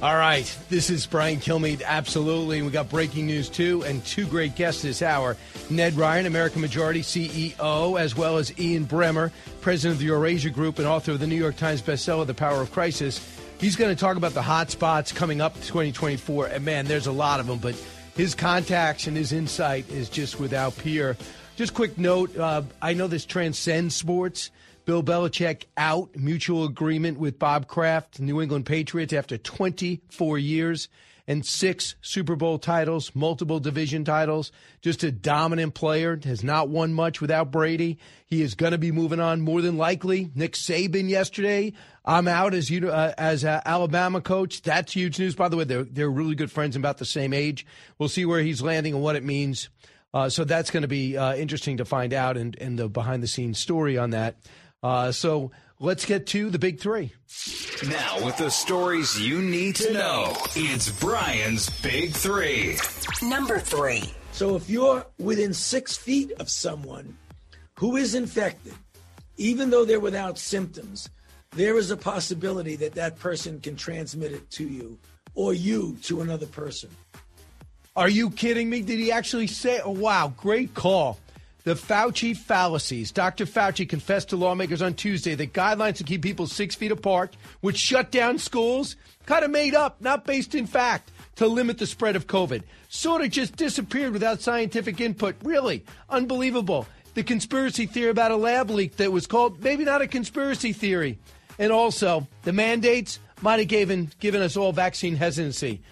All right, this is Brian Kilmeade. Absolutely. We got breaking news too, and two great guests this hour Ned Ryun, American Majority CEO, as well as Ian Bremmer, president of the Eurasia Group and author of the New York Times bestseller, The Power of Crisis. He's going to talk about the hot spots coming up 2024. And man, there's a lot of them, but his contacts and his insight is just without peer. Just quick note uh, I know this transcends sports. Bill Belichick out, mutual agreement with Bob Kraft, New England Patriots after 24 years and six Super Bowl titles, multiple division titles. Just a dominant player, has not won much without Brady. He is going to be moving on more than likely. Nick Saban yesterday, I'm out as you uh, as Alabama coach. That's huge news. By the way, they're they're really good friends, and about the same age. We'll see where he's landing and what it means. Uh, so that's going to be uh, interesting to find out and, and the behind the scenes story on that. Uh, so let's get to the big three. Now, with the stories you need to know, it's Brian's Big Three. Number three. So if you're within six feet of someone who is infected, even though they're without symptoms, there is a possibility that that person can transmit it to you or you to another person. Are you kidding me? Did he actually say? Oh, wow, great call. The Fauci fallacies. Dr. Fauci confessed to lawmakers on Tuesday that guidelines to keep people six feet apart would shut down schools, kind of made up, not based in fact, to limit the spread of COVID. Sort of just disappeared without scientific input. Really unbelievable. The conspiracy theory about a lab leak that was called maybe not a conspiracy theory. And also, the mandates might have given, given us all vaccine hesitancy.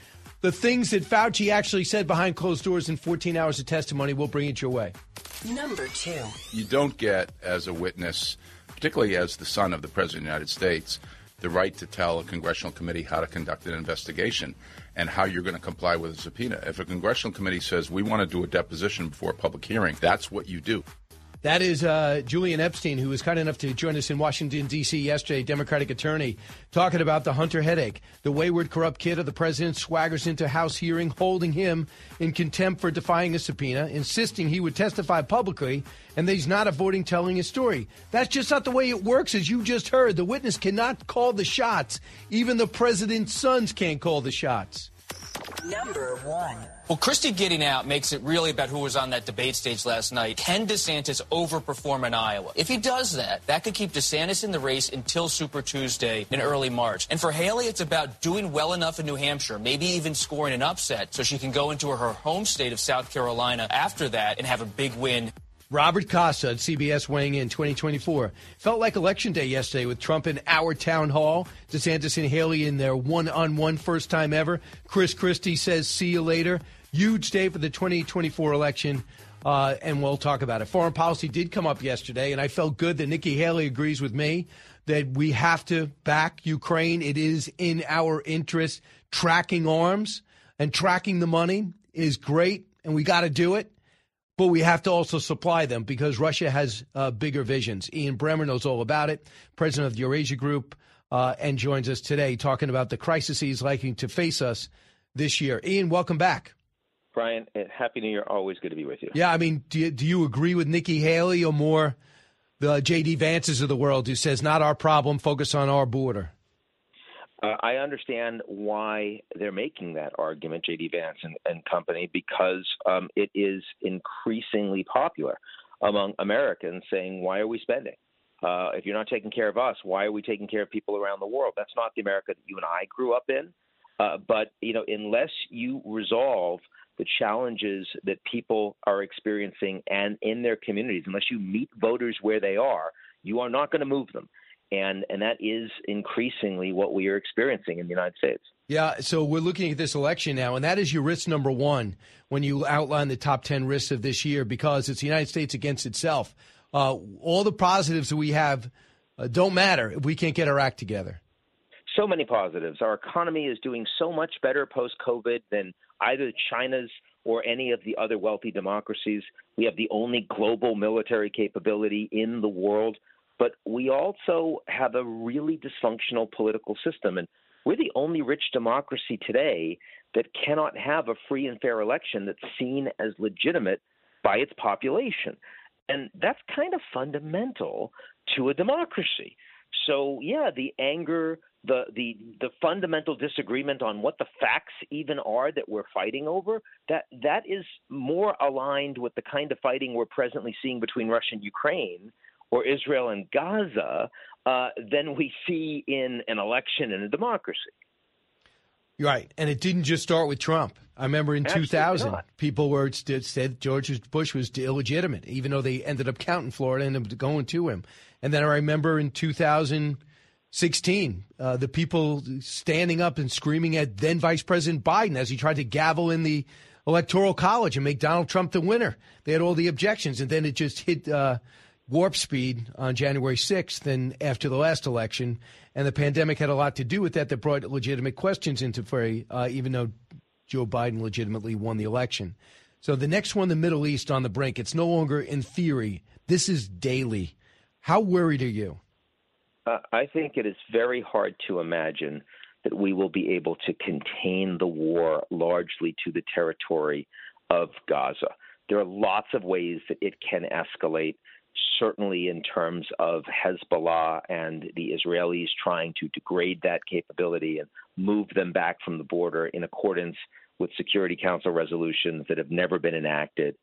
The things that Fauci actually said behind closed doors in 14 hours of testimony, we'll bring it your way. Number two. You don't get, as a witness, particularly as the son of the President of the United States, the right to tell a congressional committee how to conduct an investigation and how you're going to comply with a subpoena. If a congressional committee says we want to do a deposition before a public hearing, that's what you do. That is uh, Julian Epstein, who was kind enough to join us in Washington, D.C. yesterday, Democratic attorney, talking about the Hunter headache. The wayward, corrupt kid of the president swaggers into House hearing, holding him in contempt for defying a subpoena, insisting he would testify publicly, and that he's not avoiding telling his story. That's just not the way it works, as you just heard. The witness cannot call the shots. Even the president's sons can't call the shots. Number one. Well, Christie getting out makes it really about who was on that debate stage last night. Can DeSantis overperform in Iowa? If he does that, that could keep DeSantis in the race until Super Tuesday in early March. And for Haley, it's about doing well enough in New Hampshire, maybe even scoring an upset so she can go into her home state of South Carolina after that and have a big win. Robert Costa at CBS weighing in 2024. Felt like election day yesterday with Trump in our town hall. DeSantis and Haley in their one on one first time ever. Chris Christie says, see you later. Huge day for the 2024 election. Uh, and we'll talk about it. Foreign policy did come up yesterday, and I felt good that Nikki Haley agrees with me that we have to back Ukraine. It is in our interest. Tracking arms and tracking the money is great, and we got to do it but we have to also supply them because Russia has uh, bigger visions. Ian Bremmer knows all about it, president of the Eurasia Group, uh, and joins us today talking about the crises he's likely to face us this year. Ian, welcome back. Brian, eh, happy New Year. Always good to be with you. Yeah, I mean, do you, do you agree with Nikki Haley or more the J.D. Vances of the world who says, not our problem, focus on our border? Uh, I understand why they're making that argument, J.D. Vance and, and company, because um, it is increasingly popular among Americans saying, why are we spending? Uh, if you're not taking care of us, why are we taking care of people around the world? That's not the America that you and I grew up in. Uh, but you know, unless you resolve the challenges that people are experiencing and in their communities, unless you meet voters where they are, you are not going to move them and and that is increasingly what we are experiencing in the United States. Yeah, so we're looking at this election now, and that is your risk number one when you outline the top ten risks of this year, because it's the United States against itself. Uh, all the positives that we have uh, don't matter if we can't get our act together. so many positives. Our economy is doing so much better post COVID than either China's or any of the other wealthy democracies. We have the only global military capability in the world, but we also have a really dysfunctional political system. And we're the only rich democracy today that cannot have a free and fair election that's seen as legitimate by its population. And that's kind of fundamental to a democracy. So, yeah, the anger, the, the, the fundamental disagreement on what the facts even are that we're fighting over, that, that is more aligned with the kind of fighting we're presently seeing between Russia and Ukraine or Israel and Gaza uh, than we see in an election in a democracy. Right, and it didn't just start with Trump. I remember in Absolutely 2000, not. people were said George Bush was illegitimate, even though they ended up counting Florida and ended up going to him. And then I remember in 2016, uh, the people standing up and screaming at then Vice President Biden as he tried to gavel in the Electoral College and make Donald Trump the winner. They had all the objections, and then it just hit uh, warp speed on January 6th and after the last election. And the pandemic had a lot to do with that, that brought legitimate questions into play, uh, even though Joe Biden legitimately won the election. So the next one, the Middle East on the brink, it's no longer in theory. This is daily. How worried are you? Uh, I think it is very hard to imagine that we will be able to contain the war largely to the territory of Gaza. There are lots of ways that it can escalate certainly in terms of Hezbollah and the Israelis trying to degrade that capability and move them back from the border in accordance with Security Council resolutions that have never been enacted.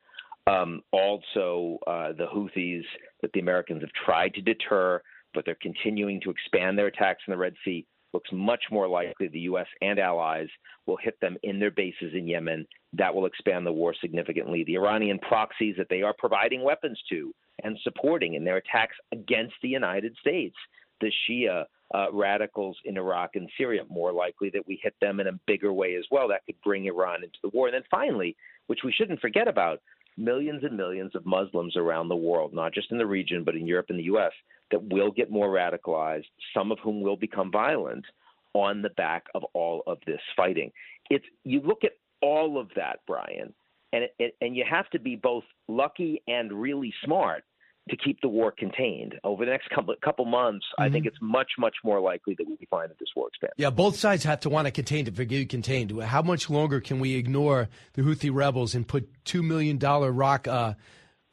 Um, also, uh, the Houthis that the Americans have tried to deter, but they're continuing to expand their attacks in the Red Sea. Looks much more likely the U.S. and allies will hit them in their bases in Yemen. That will expand the war significantly. The Iranian proxies that they are providing weapons to and supporting in their attacks against the United States. The Shia uh, radicals in Iraq and Syria, more likely that we hit them in a bigger way as well. That could bring Iran into the war. And then finally, which we shouldn't forget about, millions and millions of Muslims around the world, not just in the region, but in Europe and the U.S., that will get more radicalized, some of whom will become violent on the back of all of this fighting. It's you look at all of that, Brian, and it, and you have to be both lucky and really smart to keep the war contained. Over the next couple couple months, mm-hmm. I think it's much much more likely that we find that this war expands. Yeah, both sides have to want to contain to forget contained. How much longer can we ignore the Houthi rebels and put two million dollar rock? Uh,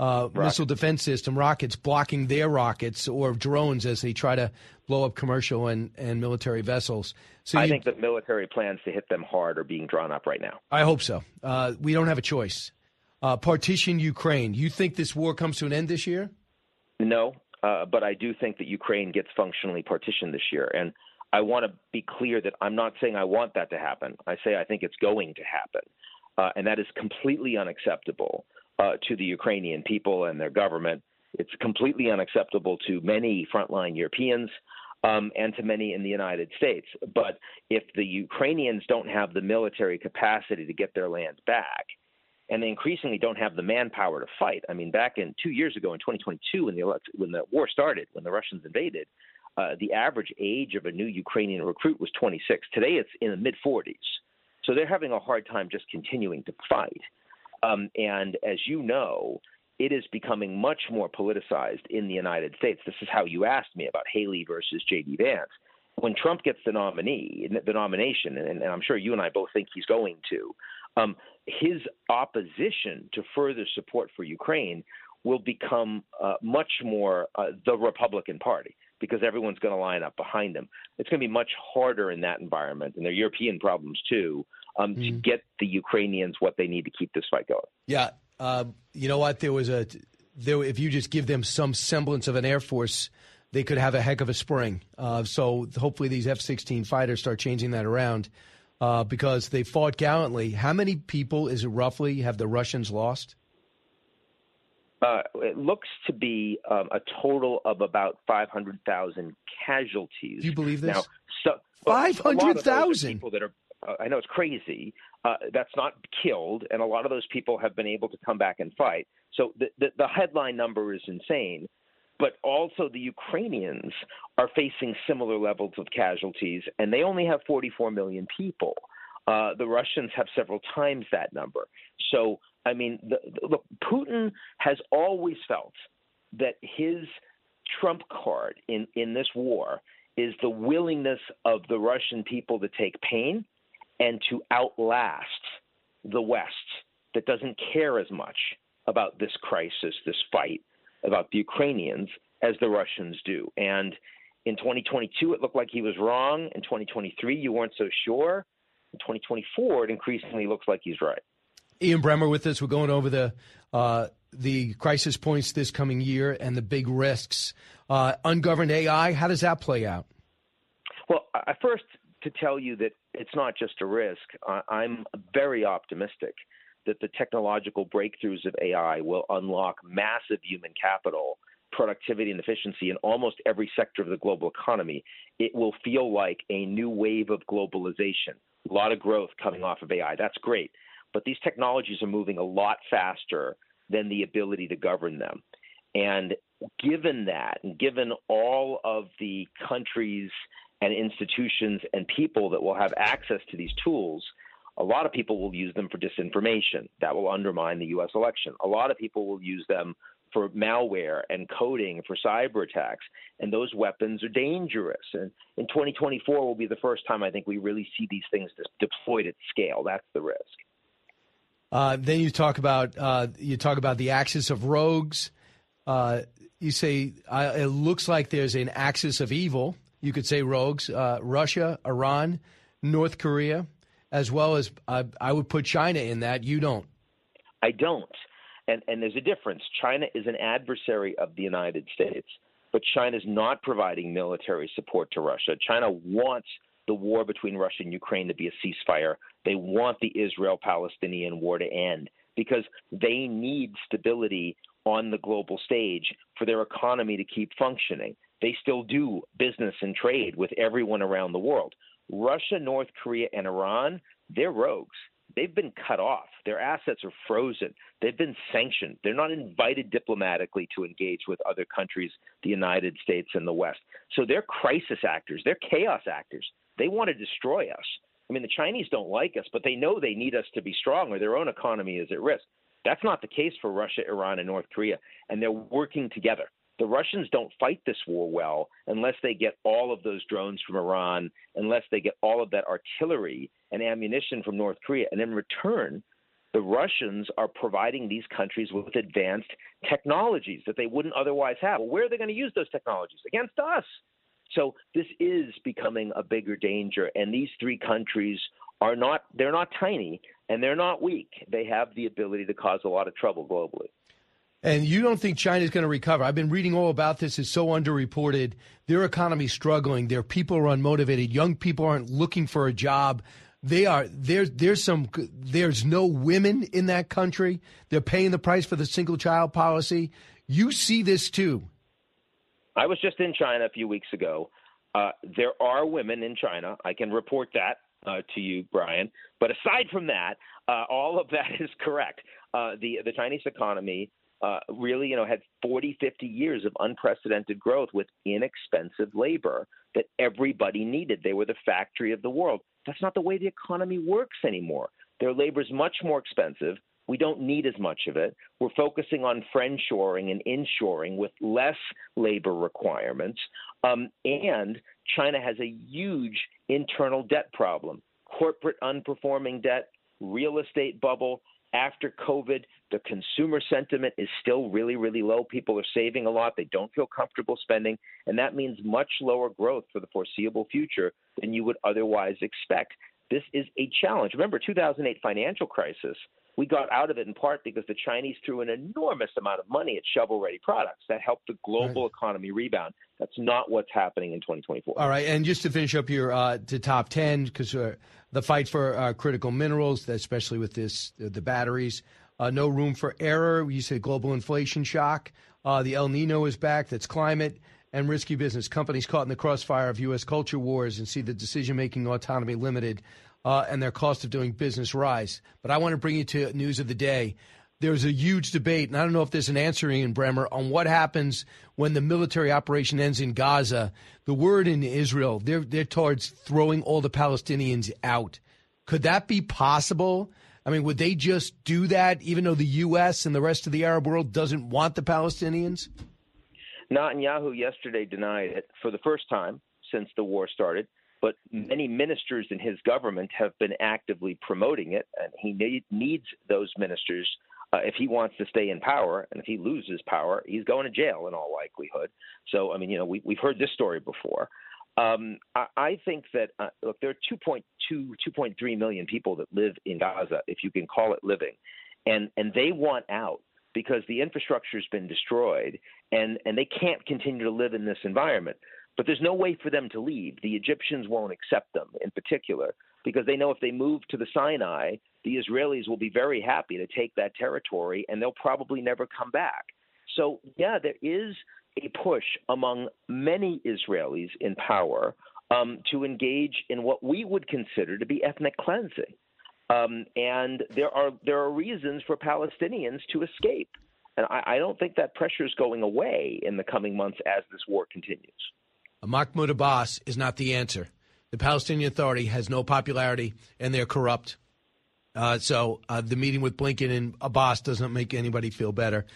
uh, missile defense system rockets blocking their rockets or drones as they try to blow up commercial and, and military vessels. So I you, think the military plans to hit them hard are being drawn up right now. I hope so. Uh, we don't have a choice. Uh, partition Ukraine. You think this war comes to an end this year? No, uh, but I do think that Ukraine gets functionally partitioned this year. And I want to be clear that I'm not saying I want that to happen. I say I think it's going to happen. Uh, and that is completely unacceptable uh, to the Ukrainian people and their government. It's completely unacceptable to many frontline Europeans um, and to many in the United States. But if the Ukrainians don't have the military capacity to get their land back, and they increasingly don't have the manpower to fight. I mean, back in two years ago in 2022, when the when the war started, when the Russians invaded, uh, the average age of a new Ukrainian recruit was 26. Today, it's in the mid 40s. So they're having a hard time just continuing to fight. Um, and as you know, it is becoming much more politicized in the United States. This is how you asked me about Haley versus J.D. Vance. When Trump gets the nominee, the nomination, and, and I'm sure you and I both think he's going to, um, his opposition to further support for Ukraine will become uh, much more uh, the Republican Party because everyone's going to line up behind him. It's going to be much harder in that environment, and there are European problems too, um, mm. to get the Ukrainians what they need to keep this fight going. Yeah, uh, you know what? There was a there. If you just give them some semblance of an air force, they could have a heck of a spring. Uh, so hopefully these F-16 fighters start changing that around uh, because they fought gallantly. How many people is it roughly have the Russians lost? Uh, it looks to be um, a total of about 500,000 casualties. Do you believe this? Now, so, 500,000 people that are uh, I know it's crazy. Uh, that's not killed, and a lot of those people have been able to come back and fight. So the, the, the headline number is insane. But also the Ukrainians are facing similar levels of casualties, and they only have 44 million people. Uh, the Russians have several times that number. So, I mean, the, the, look, Putin has always felt that his trump card in, in this war is the willingness of the Russian people to take pain and to outlast the West that doesn't care as much about this crisis, this fight, about the Ukrainians as the Russians do. And in 2022, it looked like he was wrong. In 2023, you weren't so sure. In 2024, it increasingly looks like he's right. Ian Bremmer with us. We're going over the uh, the crisis points this coming year and the big risks. Uh, ungoverned AI, how does that play out? Well, I first to tell you that it's not just a risk. I'm very optimistic that the technological breakthroughs of AI will unlock massive human capital, productivity, and efficiency in almost every sector of the global economy. It will feel like a new wave of globalization, a lot of growth coming off of AI. That's great. But these technologies are moving a lot faster than the ability to govern them. And given that, and given all of the countries and institutions and people that will have access to these tools, a lot of people will use them for disinformation. That will undermine the U.S. election. A lot of people will use them for malware and coding for cyber attacks, and those weapons are dangerous. And in 2024 will be the first time I think we really see these things deployed at scale. That's the risk. Uh, then you talk about uh, you talk about the axis of rogues. Uh, you say uh, it looks like there's an axis of evil. You could say rogues: uh, Russia, Iran, North Korea as well as uh, I would put China in that. You don't. I don't. And, and there's a difference. China is an adversary of the United States, but China is not providing military support to Russia. China wants the war between Russia and Ukraine to be a ceasefire. They want the Israel Palestinian war to end because they need stability on the global stage for their economy to keep functioning. They still do business and trade with everyone around the world. Russia, North Korea, and Iran, they're rogues. They've been cut off. Their assets are frozen. They've been sanctioned. They're not invited diplomatically to engage with other countries, the United States and the West. So they're crisis actors. They're chaos actors. They want to destroy us. I mean, the Chinese don't like us, but they know they need us to be strong or their own economy is at risk. That's not the case for Russia, Iran, and North Korea, and they're working together the Russians don't fight this war well unless they get all of those drones from Iran, unless they get all of that artillery and ammunition from North Korea. And in return, the Russians are providing these countries with advanced technologies that they wouldn't otherwise have. Well, where are they going to use those technologies? Against us. So this is becoming a bigger danger. And these three countries are not, they're not tiny and they're not weak. They have the ability to cause a lot of trouble globally. And you don't think China's going to recover? I've been reading all about this. It's so underreported. Their economy's struggling. Their people are unmotivated. Young people aren't looking for a job. They are there's there's some there's no women in that country. They're paying the price for the single child policy. You see this too. I was just in China a few weeks ago. Uh, there are women in China. I can report that uh, to you, Brian. But aside from that, uh, all of that is correct. Uh, the the Chinese economy uh, really, you know, had 40, 50 years of unprecedented growth with inexpensive labor that everybody needed. They were the factory of the world. That's not the way the economy works anymore. Their labor is much more expensive. We don't need as much of it. We're focusing on friendshoring and inshoring with less labor requirements. Um, and China has a huge internal debt problem corporate unperforming debt, real estate bubble, after COVID, the consumer sentiment is still really, really low. People are saving a lot. They don't feel comfortable spending. And that means much lower growth for the foreseeable future than you would otherwise expect. This is a challenge. Remember, 2008 financial crisis, we got out of it in part because the Chinese threw an enormous amount of money at shovel ready products that helped the global right. economy rebound. That's not what's happening in 2024. All right. And just to finish up your uh, to top 10, because uh, the fight for uh, critical minerals, especially with this the batteries, uh, no room for error. You say global inflation shock. Uh, the El Nino is back. That's climate and risky business. Companies caught in the crossfire of U.S. culture wars and see the decision making autonomy limited uh, and their cost of doing business rise. But I want to bring you to news of the day. there's a huge debate, and I don't know if there's an answer, Ian Bremmer, on what happens when the military operation ends in Gaza. The word in Israel, they're, they're towards throwing all the Palestinians out. Could that be possible? I mean, would they just do that even though the U.S. and the rest of the Arab world doesn't want the Palestinians? Netanyahu yesterday denied it for the first time since the war started, but many ministers in his government have been actively promoting it, and he need, needs those ministers uh, if he wants to stay in power. And if he loses power, he's going to jail in all likelihood. So, I mean, you know, we, we've heard this story before. Um, I, I think that uh, look, there are 2.2, 2.3 million people that live in Gaza, if you can call it living, and and they want out because the infrastructure has been destroyed, and and they can't continue to live in this environment. But there's no way for them to leave. The Egyptians won't accept them, in particular, because they know if they move to the Sinai, the Israelis will be very happy to take that territory, and they'll probably never come back. So yeah, there is a push among many Israelis in power um, to engage in what we would consider to be ethnic cleansing. Um, and there are there are reasons for Palestinians to escape, and I, I don't think that pressure is going away in the coming months as this war continues. Mahmoud Abbas is not the answer. The Palestinian Authority has no popularity, and they're corrupt. Uh, so uh, the meeting with Blinken and Abbas doesn't make anybody feel better.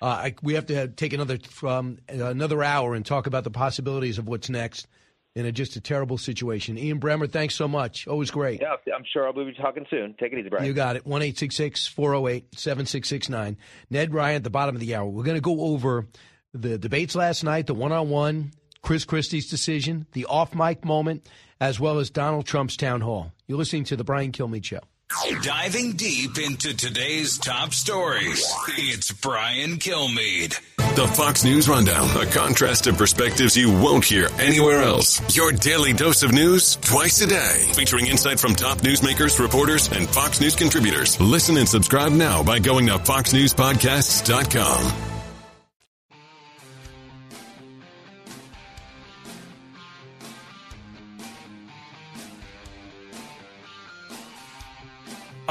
Uh, I, we have to have, take another from another hour and talk about the possibilities of what's next in a, just a terrible situation. Ian Bremmer, thanks so much. Always great. Yeah, I'm sure I'll be talking soon. Take it easy, Brian. You got it. 1 408 7669. Ned Ryun at the bottom of the hour. We're going to go over the debates last night, the one on one, Chris Christie's decision, the off mic moment, as well as Donald Trump's town hall. You're listening to The Brian Kilmeade Show. Diving deep into today's top stories, it's Brian Kilmeade. The Fox News Rundown, a contrast of perspectives you won't hear anywhere else. Your daily dose of news twice a day, featuring insight from top newsmakers, reporters, and Fox News contributors. Listen and subscribe now by going to foxnewspodcasts.com.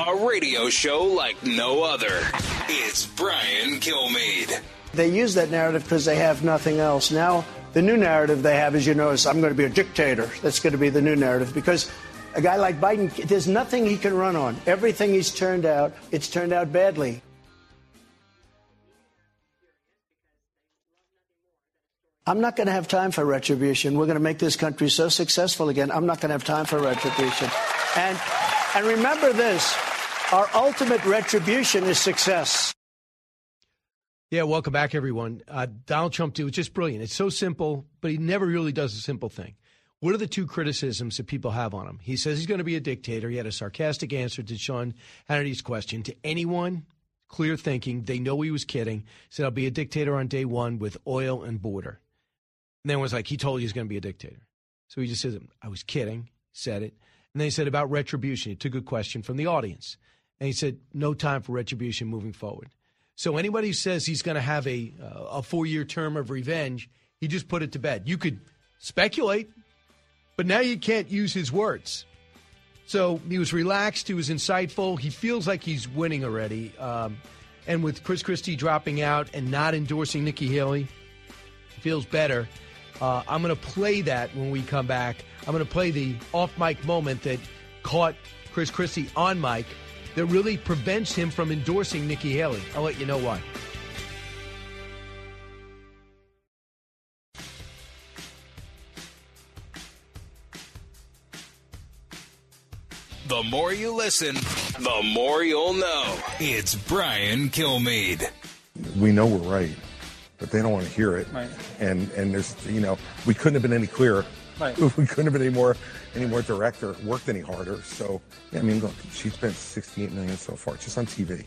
A radio show like no other. It's Brian Kilmeade. They use that narrative because they have nothing else. Now, the new narrative they have, as you know, is I'm going to be a dictator. That's going to be the new narrative because a guy like Biden, there's nothing he can run on. Everything he's turned out, it's turned out badly. I'm not going to have time for retribution. We're going to make this country so successful again. I'm not going to have time for retribution. And and remember this our ultimate retribution is success. Yeah, welcome back, everyone. Uh, Donald Trump, too, it's just brilliant. It's so simple, but he never really does a simple thing. What are the two criticisms that people have on him? He says he's going to be a dictator. He had a sarcastic answer to Sean Hannity's question. To anyone clear thinking, they know he was kidding. He said, I'll be a dictator on day one with oil and border. And then was like, he told you he's going to be a dictator. So he just says, I was kidding, said it. And then he said about retribution. He took a question from the audience. And he said, no time for retribution moving forward. So anybody who says he's going to have a, uh, a four year term of revenge, he just put it to bed. You could speculate, but now you can't use his words. So he was relaxed. He was insightful. He feels like he's winning already. Um, and with Chris Christie dropping out and not endorsing Nikki Haley, feels better. Uh, I'm going to play that when we come back. I'm going to play the off mic moment that caught Chris Christie on mic that really prevents him from endorsing Nikki Haley. I'll let you know why. The more you listen, the more you'll know. It's Brian Kilmeade. We know we're right but they don't want to hear it. Right. And and there's you know we couldn't have been any clearer. Right. We couldn't have been any more any more direct or worked any harder. So yeah, I mean, look, she spent 68 million so far just on TV.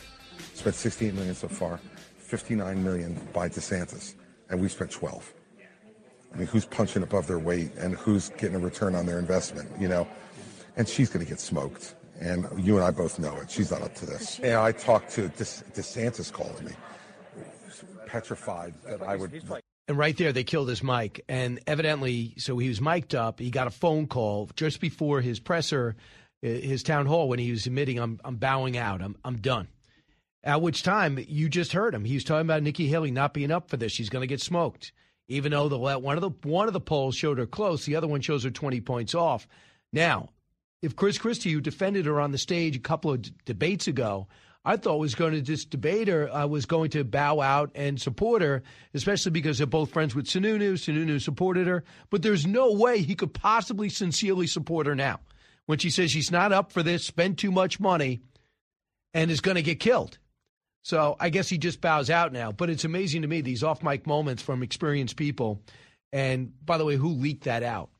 Spent 68 million so far, 59 million by DeSantis, and we spent 12. I mean, who's punching above their weight and who's getting a return on their investment? You know, and she's going to get smoked. And you and I both know it. She's not up to this. And I talked to De- DeSantis calling me petrified that I would. And right there, they killed his mic. And evidently, so he was mic'd up. He got a phone call just before his presser, uh, his town hall, when he was admitting, I'm, I'm bowing out. I'm, I'm done. At which time you just heard him. He was talking about Nikki Haley not being up for this. She's going to get smoked. Even though the one of the one of the polls showed her close, the other one shows her 20 points off. Now, if Chris Christie, who defended her on the stage a couple of d- debates ago, I thought was going to just debate her, uh, was going to bow out and support her, especially because they're both friends with Sununu. Sununu supported her, but there's no way he could possibly sincerely support her now when she says she's not up for this, spend too much money, and is going to get killed. So I guess he just bows out now. But it's amazing to me these off mic moments from experienced people. And by the way, who leaked that out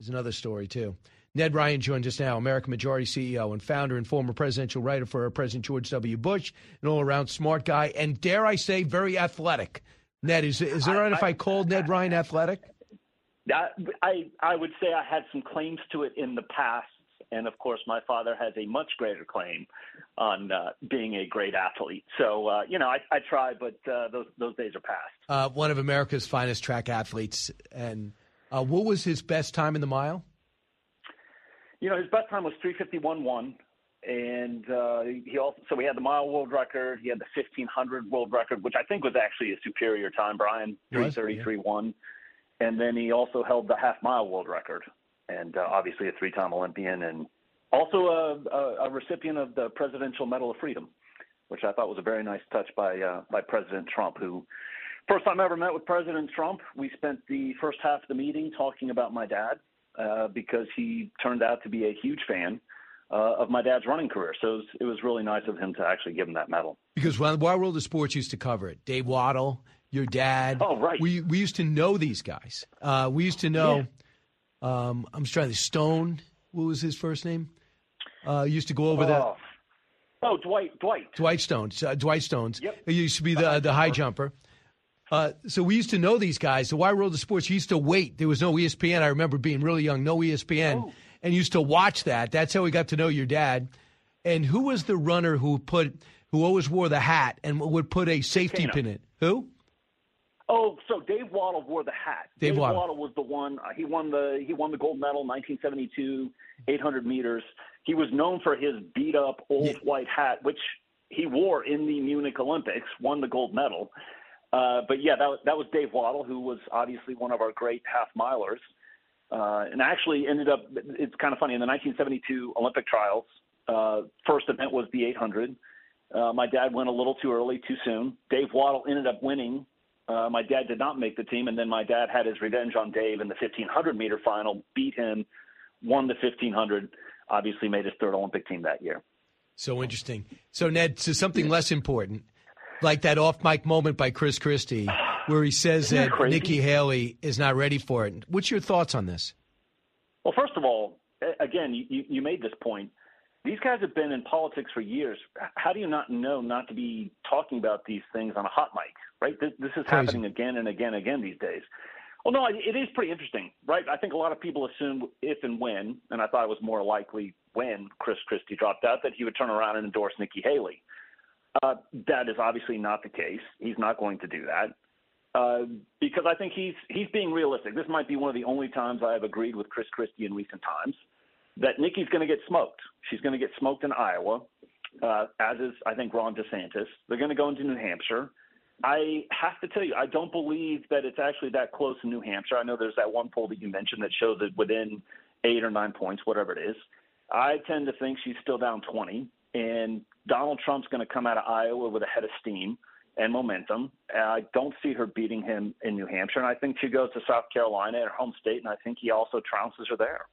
is another story, too. Ned Ryun joins us now, American Majority CEO and founder and former presidential writer for President George W. Bush, an all around smart guy, and dare I say, very athletic. Ned, is, is there right if I called Ned Ryun athletic? I, I would say I had some claims to it in the past. And of course, my father has a much greater claim on uh, being a great athlete. So, uh, you know, I, I try, but uh, those, those days are past. Uh, one of America's finest track athletes. And uh, what was his best time in the mile? You know, his best time was 351.1. And uh, he also, so we had the mile world record. He had the 1500 world record, which I think was actually a superior time, Brian, 333.1. And then he also held the half mile world record and uh, obviously a three-time Olympian, and also a, a, a, recipient of the Presidential Medal of Freedom, which I thought was a very nice touch by uh, by President Trump. Who, first time I ever met with President Trump, we spent the first half of the meeting talking about my dad uh, because he turned out to be a huge fan. Uh, of my dad's running career, so it was, it was really nice of him to actually give him that medal. Because Wide World of Sports used to cover it, Dave Wottle, your dad. Oh, right. We we used to know these guys. Uh, we used to know. Yeah um, I'm trying to Stone. What was his first name? Uh, used to go over oh. that. Oh, Dwight. Dwight. Dwight Stones. Uh, Dwight Stones. Yep. He used to be the the high jumper. Uh, so we used to know these guys. The Wide World of Sports you used to wait. There was no ESPN. I remember being really young, no ESPN, oh. and used to watch that. That's how we got to know your dad. And who was the runner who put who always wore the hat and would put a safety pin in? It? Who? Oh, so Dave Wottle wore the hat. Dave, Dave Wottle. Wottle was the one. Uh, he won the he won the gold medal 1972, 800 meters. He was known for his beat up old yeah. white hat, which he wore in the Munich Olympics. Won the gold medal. Uh, but yeah, that that was Dave Wottle, who was obviously one of our great half milers, uh, and actually ended up. It's kind of funny in the 1972 Olympic trials. Uh, first event was the 800. Uh, my dad went a little too early, too soon. Dave Wottle ended up winning uh, my dad did not make the team, and then my dad had his revenge on Dave in the 1500 meter final, beat him, won the 1500, obviously made his third Olympic team that year. So interesting. So, Ned, to something less important, like that off mic moment by Chris Christie, where he says that, that Nikki Haley is not ready for it. What's your thoughts on this? Well, first of all, again, you, you made this point. These guys have been in politics for years. How do you not know not to be talking about these things on a hot mic? right? This, this is Crazy. happening again and again and again these days. Well, no, it is pretty interesting, right? I think a lot of people assumed if and when, and I thought it was more likely when Chris Christie dropped out, that he would turn around and endorse Nikki Haley. Uh, that is obviously not the case. He's not going to do that uh, because I think he's he's being realistic. This might be one of the only times I have agreed with Chris Christie in recent times that Nikki's going to get smoked. She's going to get smoked in Iowa, uh, as is I think Ron DeSantis. They're going to go into New Hampshire. I have to tell you, I don't believe that it's actually that close in New Hampshire. I know there's that one poll that you mentioned that shows it within eight or nine points, whatever it is. I tend to think she's still down 20, and Donald Trump's going to come out of Iowa with a head of steam and momentum. I don't see her beating him in New Hampshire, and I think she goes to South Carolina, her home state, and I think he also trounces her there.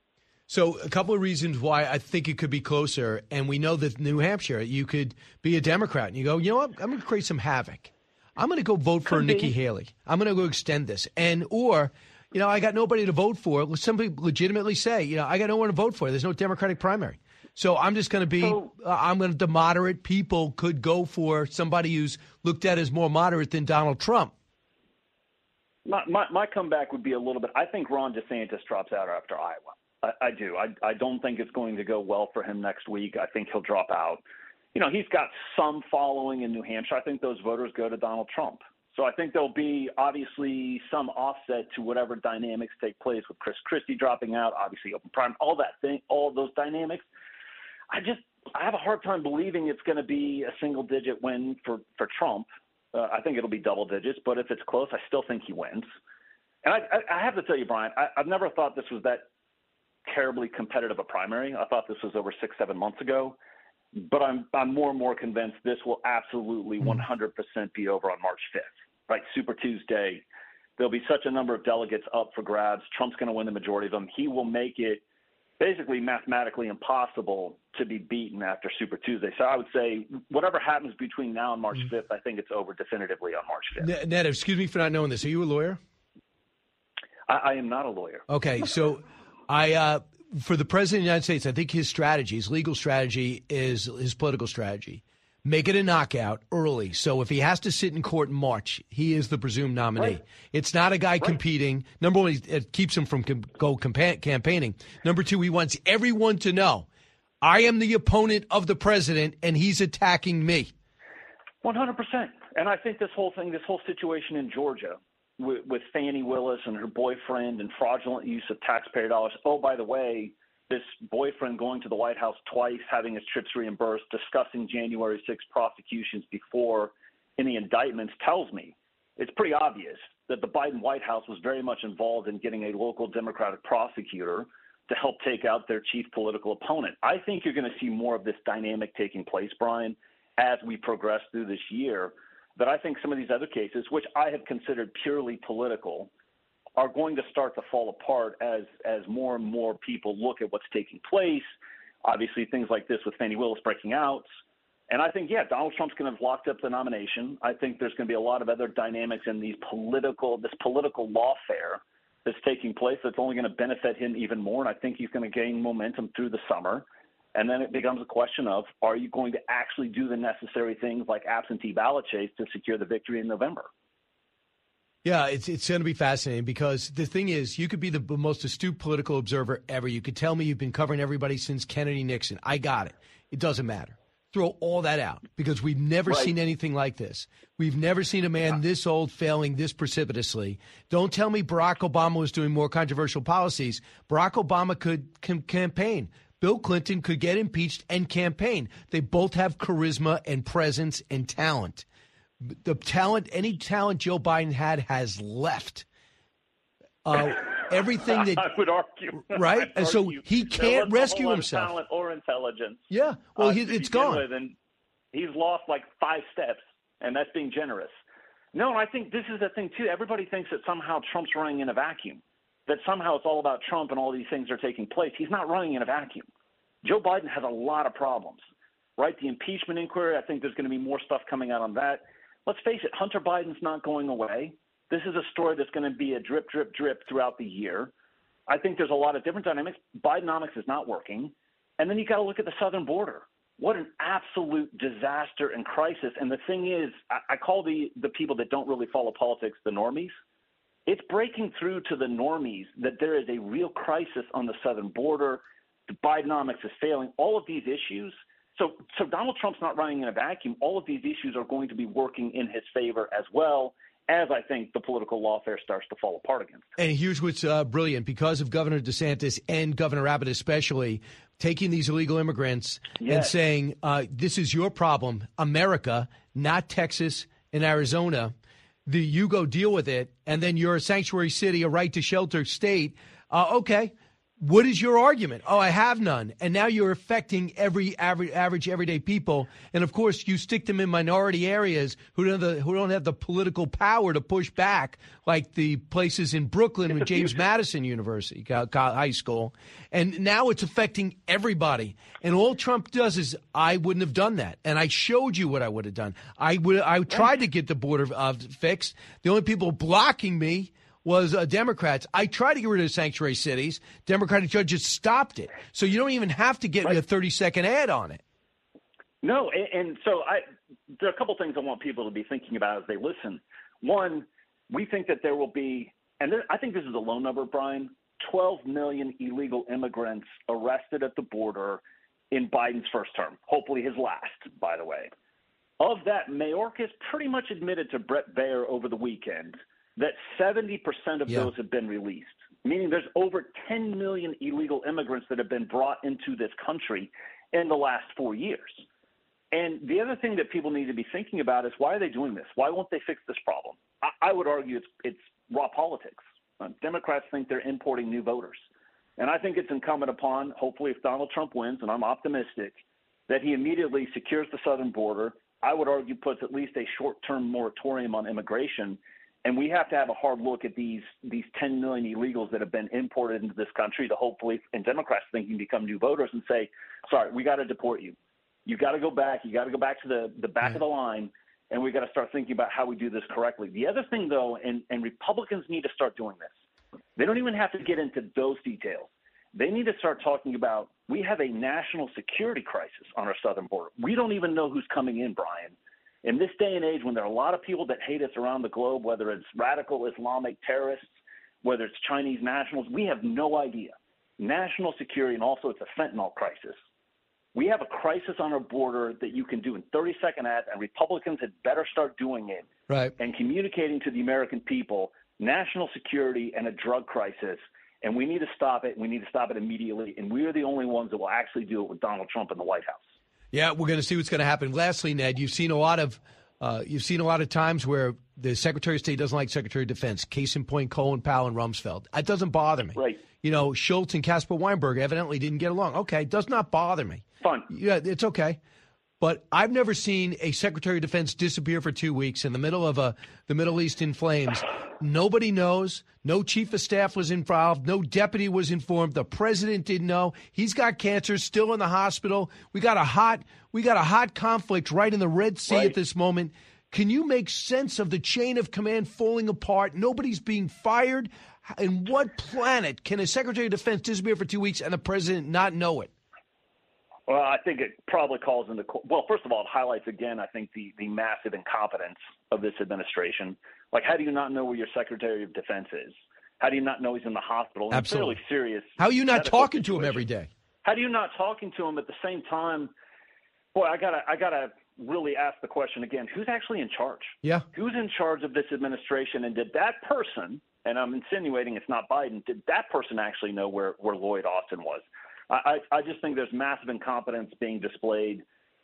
So, a couple of reasons why I think it could be closer, and we know that New Hampshire, you could be a Democrat and you go, you know what, I'm going to create some havoc. I'm going to go vote for Nikki Haley. I'm going to go extend this, and or. You know, I got nobody to vote for. Let somebody legitimately say, you know, I got no one to vote for. There's no Democratic primary. So I'm just going to be, uh, I'm going to, the moderate people could go for somebody who's looked at as more moderate than Donald Trump. My, my, my comeback would be a little bit, I think Ron DeSantis drops out after Iowa. I, I do. I, I don't think it's going to go well for him next week. I think he'll drop out you know, he's got some following in New Hampshire. I think those voters go to Donald Trump. So I think there'll be obviously some offset to whatever dynamics take place with Chris Christie dropping out, obviously open prime, all that thing, all those dynamics. I just I have a hard time believing it's going to be a single digit win for for Trump. Uh, I think it'll be double digits, but if it's close, I still think he wins. And I, I, I have to tell you, Brian, I, I've never thought this was that terribly competitive a primary. I thought this was over six, seven months ago. But I'm I'm more and more convinced this will absolutely 100% be over on March 5th, right? Super Tuesday. There'll be such a number of delegates up for grabs. Trump's going to win the majority of them. He will make it basically mathematically impossible to be beaten after Super Tuesday. So I would say whatever happens between now and March 5th, I think it's over definitively on March 5th. Ned, excuse me for not knowing this. Are you a lawyer? I, I am not a lawyer. Okay, so I uh, for the president of the United States, I think his strategy, his legal strategy, is his political strategy. Make it a knockout early. So if he has to sit in court in March, he is the presumed nominee. Right. It's not a guy right. competing. Number one, it keeps him from com- go campa- campaigning. Number two, he wants everyone to know I am the opponent of the president, and he's attacking me. One hundred percent. And I think this whole thing, this whole situation in Georgia, with, with Fani Willis and her boyfriend and fraudulent use of taxpayer dollars. Oh, by the way, this boyfriend going to the White House twice, having his trips reimbursed, discussing January 6 prosecutions before any indictments tells me it's pretty obvious that the Biden White House was very much involved in getting a local Democratic prosecutor to help take out their chief political opponent. I think you're going to see more of this dynamic taking place, Brian, as we progress through this year that I think some of these other cases, which I have considered purely political, are going to start to fall apart as as more and more people look at what's taking place. Obviously, things like this with Fani Willis breaking out. And I think, yeah, Donald Trump's going to have locked up the nomination. I think there's going to be a lot of other dynamics in these political, this political lawfare that's taking place that's only going to benefit him even more. And I think he's going to gain momentum through the summer. And then it becomes a question of are you going to actually do the necessary things like absentee ballot chase to secure the victory in November? Yeah, it's it's going to be fascinating because the thing is, you could be the most astute political observer ever. You could tell me you've been covering everybody since Kennedy Nixon. I got it. It doesn't matter. Throw all that out because we've never right. seen anything like this. We've never seen a man this old failing this precipitously. Don't tell me Barack Obama was doing more controversial policies. Barack Obama could campaign. Bill Clinton could get impeached and campaign. They both have charisma and presence and talent. The talent, any talent Joe Biden had, has left. Uh, everything that I would argue, right? And so argue. he can't rescue himself. Talent or intelligence. Yeah, well, uh, he, it's gone. With, and he's lost like five steps, and that's being generous. No, I think this is the thing too. Everybody thinks that somehow Trump's running in a vacuum that somehow it's all about Trump and all these things are taking place. He's not running in a vacuum. Joe Biden has a lot of problems, right? The impeachment inquiry, I think there's going to be more stuff coming out on that. Let's face it, Hunter Biden's not going away. This is a story that's going to be a drip, drip, drip throughout the year. I think there's a lot of different dynamics. Bidenomics is not working. And then you got to look at the southern border. What an absolute disaster and crisis. And the thing is, I, I call the, the people that don't really follow politics the normies it's breaking through to the normies that there is a real crisis on the southern border. The Bidenomics is failing. All of these issues. So, so Donald Trump's not running in a vacuum. All of these issues are going to be working in his favor as well as I think the political lawfare starts to fall apart again. And here's what's uh, brilliant because of Governor DeSantis and Governor Abbott, especially taking these illegal immigrants yes. and saying, uh, This is your problem, America, not Texas and Arizona the you go deal with it, and then you're a sanctuary city, a right to shelter state. Uh, okay, what is your argument? Oh, I have none. And now you're affecting every average, average everyday people. And of course, you stick them in minority areas who don't, the, who don't have the political power to push back, like the places in Brooklyn with James Madison University High School. And now it's affecting everybody. And all Trump does is, I wouldn't have done that. And I showed you what I would have done. I would, I tried to get the border uh, fixed. The only people blocking me was uh, Democrats. I tried to get rid of sanctuary cities. Democratic judges stopped it. So you don't even have to get right. a 30 second ad on it. No, and, and so I, there are a couple things I want people to be thinking about as they listen. One, we think that there will be, and I think this is a low number, Brian, 12 million illegal immigrants arrested at the border in Biden's first term, hopefully his last, by the way. Of that, Mayorkas pretty much admitted to Brett Baier over the weekend that 70% of yeah. those have been released, meaning there's over 10 million illegal immigrants that have been brought into this country. in the last four years. And the other thing that people need to be thinking about is why are they doing this? Why won't they fix this problem? I, I would argue it's, it's raw politics. Uh, Democrats think they're importing new voters. And I think it's incumbent upon, hopefully, if Donald Trump wins, and I'm optimistic, that he immediately secures the southern border. I would argue puts at least a short term moratorium on immigration. And we have to have a hard look at these these 10 million illegals that have been imported into this country to hopefully, and Democrats thinking, become new voters and say, sorry, we got to deport you. You got to go back. You got to go back to the, the back of the mm. line, and we got to start thinking about how we do this correctly. The other thing, though, and, and Republicans need to start doing this. They don't even have to get into those details. They need to start talking about we have a national security crisis on our southern border. We don't even know who's coming in, Brian. In this day and age, when there are a lot of people that hate us around the globe, whether it's radical Islamic terrorists, whether it's Chinese nationals, we have no idea. National security, and also it's a fentanyl crisis. We have a crisis on our border that you can do in 30 second ads, and Republicans had better start doing it right. and communicating to the American people national security and a drug crisis. And we need to stop it. We need to stop it immediately. And we are the only ones that will actually do it with Donald Trump in the White House. Yeah, we're going to see what's going to happen. Lastly, Ned, you've seen a lot of uh, you've seen a lot of times where the Secretary of State doesn't like Secretary of Defense. Case in point, Colin Powell and Rumsfeld. It doesn't bother me. Right. You know, Shultz and Caspar Weinberg evidently didn't get along. Okay, does not bother me. Fun. Yeah, it's okay. But I've never seen a Secretary of Defense disappear for two weeks in the middle of a the Middle East in flames. Nobody knows. No chief of staff was involved. No deputy was informed. The president didn't know. He's got cancer, still in the hospital. We got a hot we got a hot conflict right in the Red Sea right. at this moment. Can you make sense of the chain of command falling apart? Nobody's being fired. In what planet can a Secretary of Defense disappear for two weeks and the president not know it? Well, I think it probably calls into well. First of all, it highlights again, I think, the the massive incompetence of this administration. Like, how do you not know where your Secretary of Defense is? How do you not know he's in the hospital? Absolutely serious. How are you not talking situation. to him every day? How do you not talking to him at the same time? Boy, I gotta I gotta really ask the question again: Who's actually in charge? Yeah. Who's in charge of this administration? And did that person? And I'm insinuating it's not Biden. Did that person actually know where where Lloyd Austin was? I, I just think there's massive incompetence being displayed.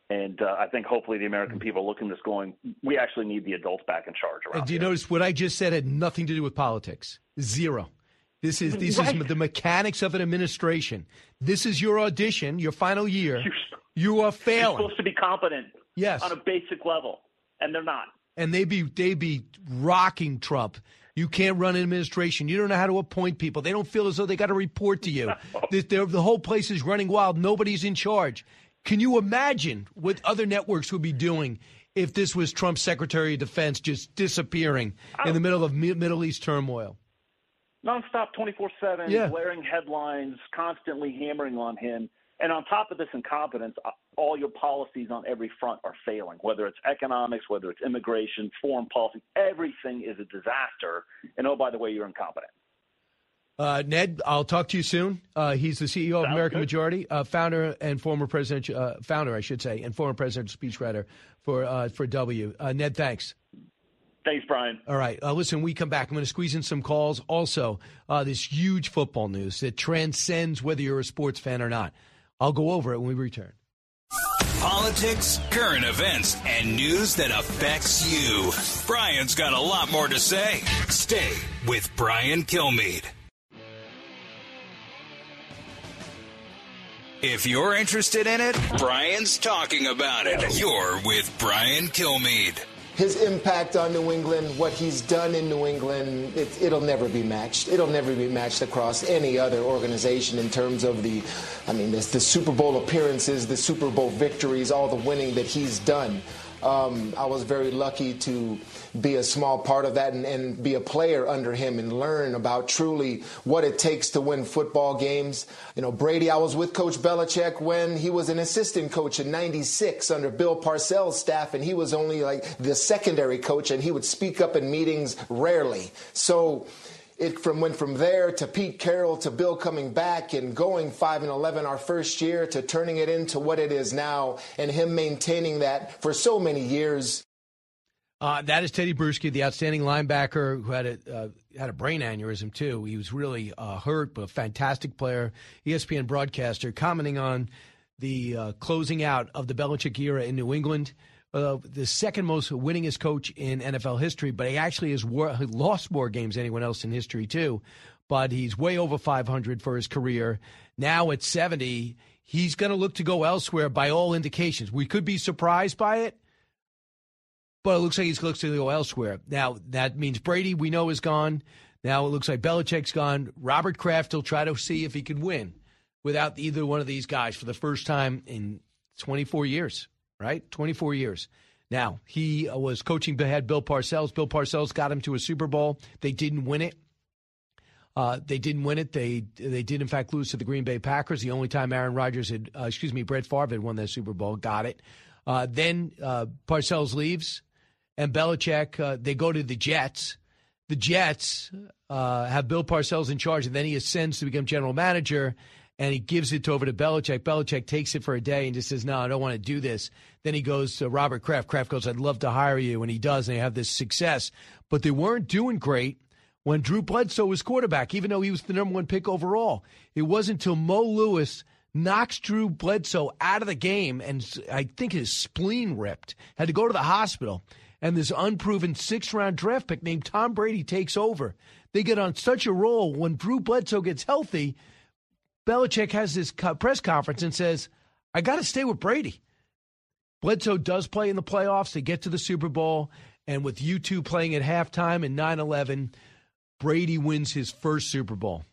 And uh, I think hopefully the American people are looking at this going, we actually need the adults back in charge around And do you here. notice what I just said had nothing to do with politics? Zero. This is this Right. is the mechanics of an administration. This is your audition, your final year. You are You're failing, supposed to be competent Yes. on a basic level, and they're not. and they be they be rocking Trump. You can't run an administration. You don't know how to appoint people. They don't feel as though they got to report to you. the, the- whole place is running wild. Nobody's in charge. Can you imagine what other networks would be doing if this was Trump's Secretary of Defense just disappearing in the oh. middle of Mi- Middle East turmoil? nonstop 24 7 blaring headlines constantly hammering on him and on top of this incompetence all your policies on every front are failing whether it's economics whether it's immigration foreign policy everything is a disaster and oh by the way you're incompetent Uh, Ned, I'll talk to you soon. Uh, he's the CEO of Sounds American good. Majority, uh, founder and former presidential uh, founder, I should say, and former presidential speechwriter for uh, for W. Uh, Ned, thanks. thanks brian All right, uh, listen. We come back. I'm going to squeeze in some calls. Also, uh, this huge football news that transcends whether you're a sports fan or not. I'll go over it when we return. Politics, current events, and news that affects you. Brian's got a lot more to say. Stay with Brian Kilmeade. If you're interested in it, Brian's talking about it. You're with Brian Kilmeade. His impact on New England, what he's done in New England, it, it'll never be matched. It'll never be matched across any other organization in terms of the, I mean, the, the Super Bowl appearances, the Super Bowl victories, all the winning that he's done. Um, I was very lucky to be a small part of that and, and be a player under him and learn about truly what it takes to win football games. You know, Brady, I was with Coach Belichick when he was an assistant coach in 96 under Bill Parcells' staff, and he was only like the secondary coach, and he would speak up in meetings rarely. So, it from went from there to Pete Carroll to Bill coming back and going five and eleven our first year to turning it into what it is now and him maintaining that for so many years. Uh, that is Tedy Bruschi, the outstanding linebacker who had a uh, had a brain aneurysm too. He was really uh, hurt, but a fantastic player, ESPN broadcaster, commenting on the uh, closing out of the Belichick era in New England. Uh, the second most winningest coach in NFL history, but he actually has wor- lost more games than anyone else in history, too. But he's way over 500 for his career. Now at 70, he's going to look to go elsewhere by all indications. We could be surprised by it, but it looks like he's looks to go elsewhere. Now, that means Brady, we know, is gone. Now it looks like Belichick's gone. Robert Kraft will try to see if he can win without either one of these guys for the first time in 24 years, right? 24 years. Now, he was coaching, had Bill Parcells. Bill Parcells got him to a Super Bowl. They didn't win it. Uh, they didn't win it. They they did in fact lose to the Green Bay Packers. The only time Aaron Rodgers had, uh, excuse me, Brett Favre had won that Super Bowl. Got it. Uh, then uh, Parcells leaves, and Belichick. Uh, they go to the Jets. The Jets uh, have Bill Parcells in charge, and then he ascends to become general manager. And he gives it over to Belichick. Belichick takes it for a day and just says, "No, I don't want to do this." Then he goes to Robert Kraft. Kraft goes, "I'd love to hire you," and he does, and they have this success. But they weren't doing great when Drew Bledsoe was quarterback, even though he was the number one pick overall. It wasn't until Mo Lewis knocks Drew Bledsoe out of the game, and I think his spleen ripped, had to go to the hospital. And this unproven six round draft pick named Tom Brady takes over. They get on such a roll. When Drew Bledsoe gets healthy, Belichick has this press conference and says, I got to stay with Brady. Bledsoe does play in the playoffs. They get to the Super Bowl. And with U2 playing at halftime in 9 11, Brady wins his first Super Bowl,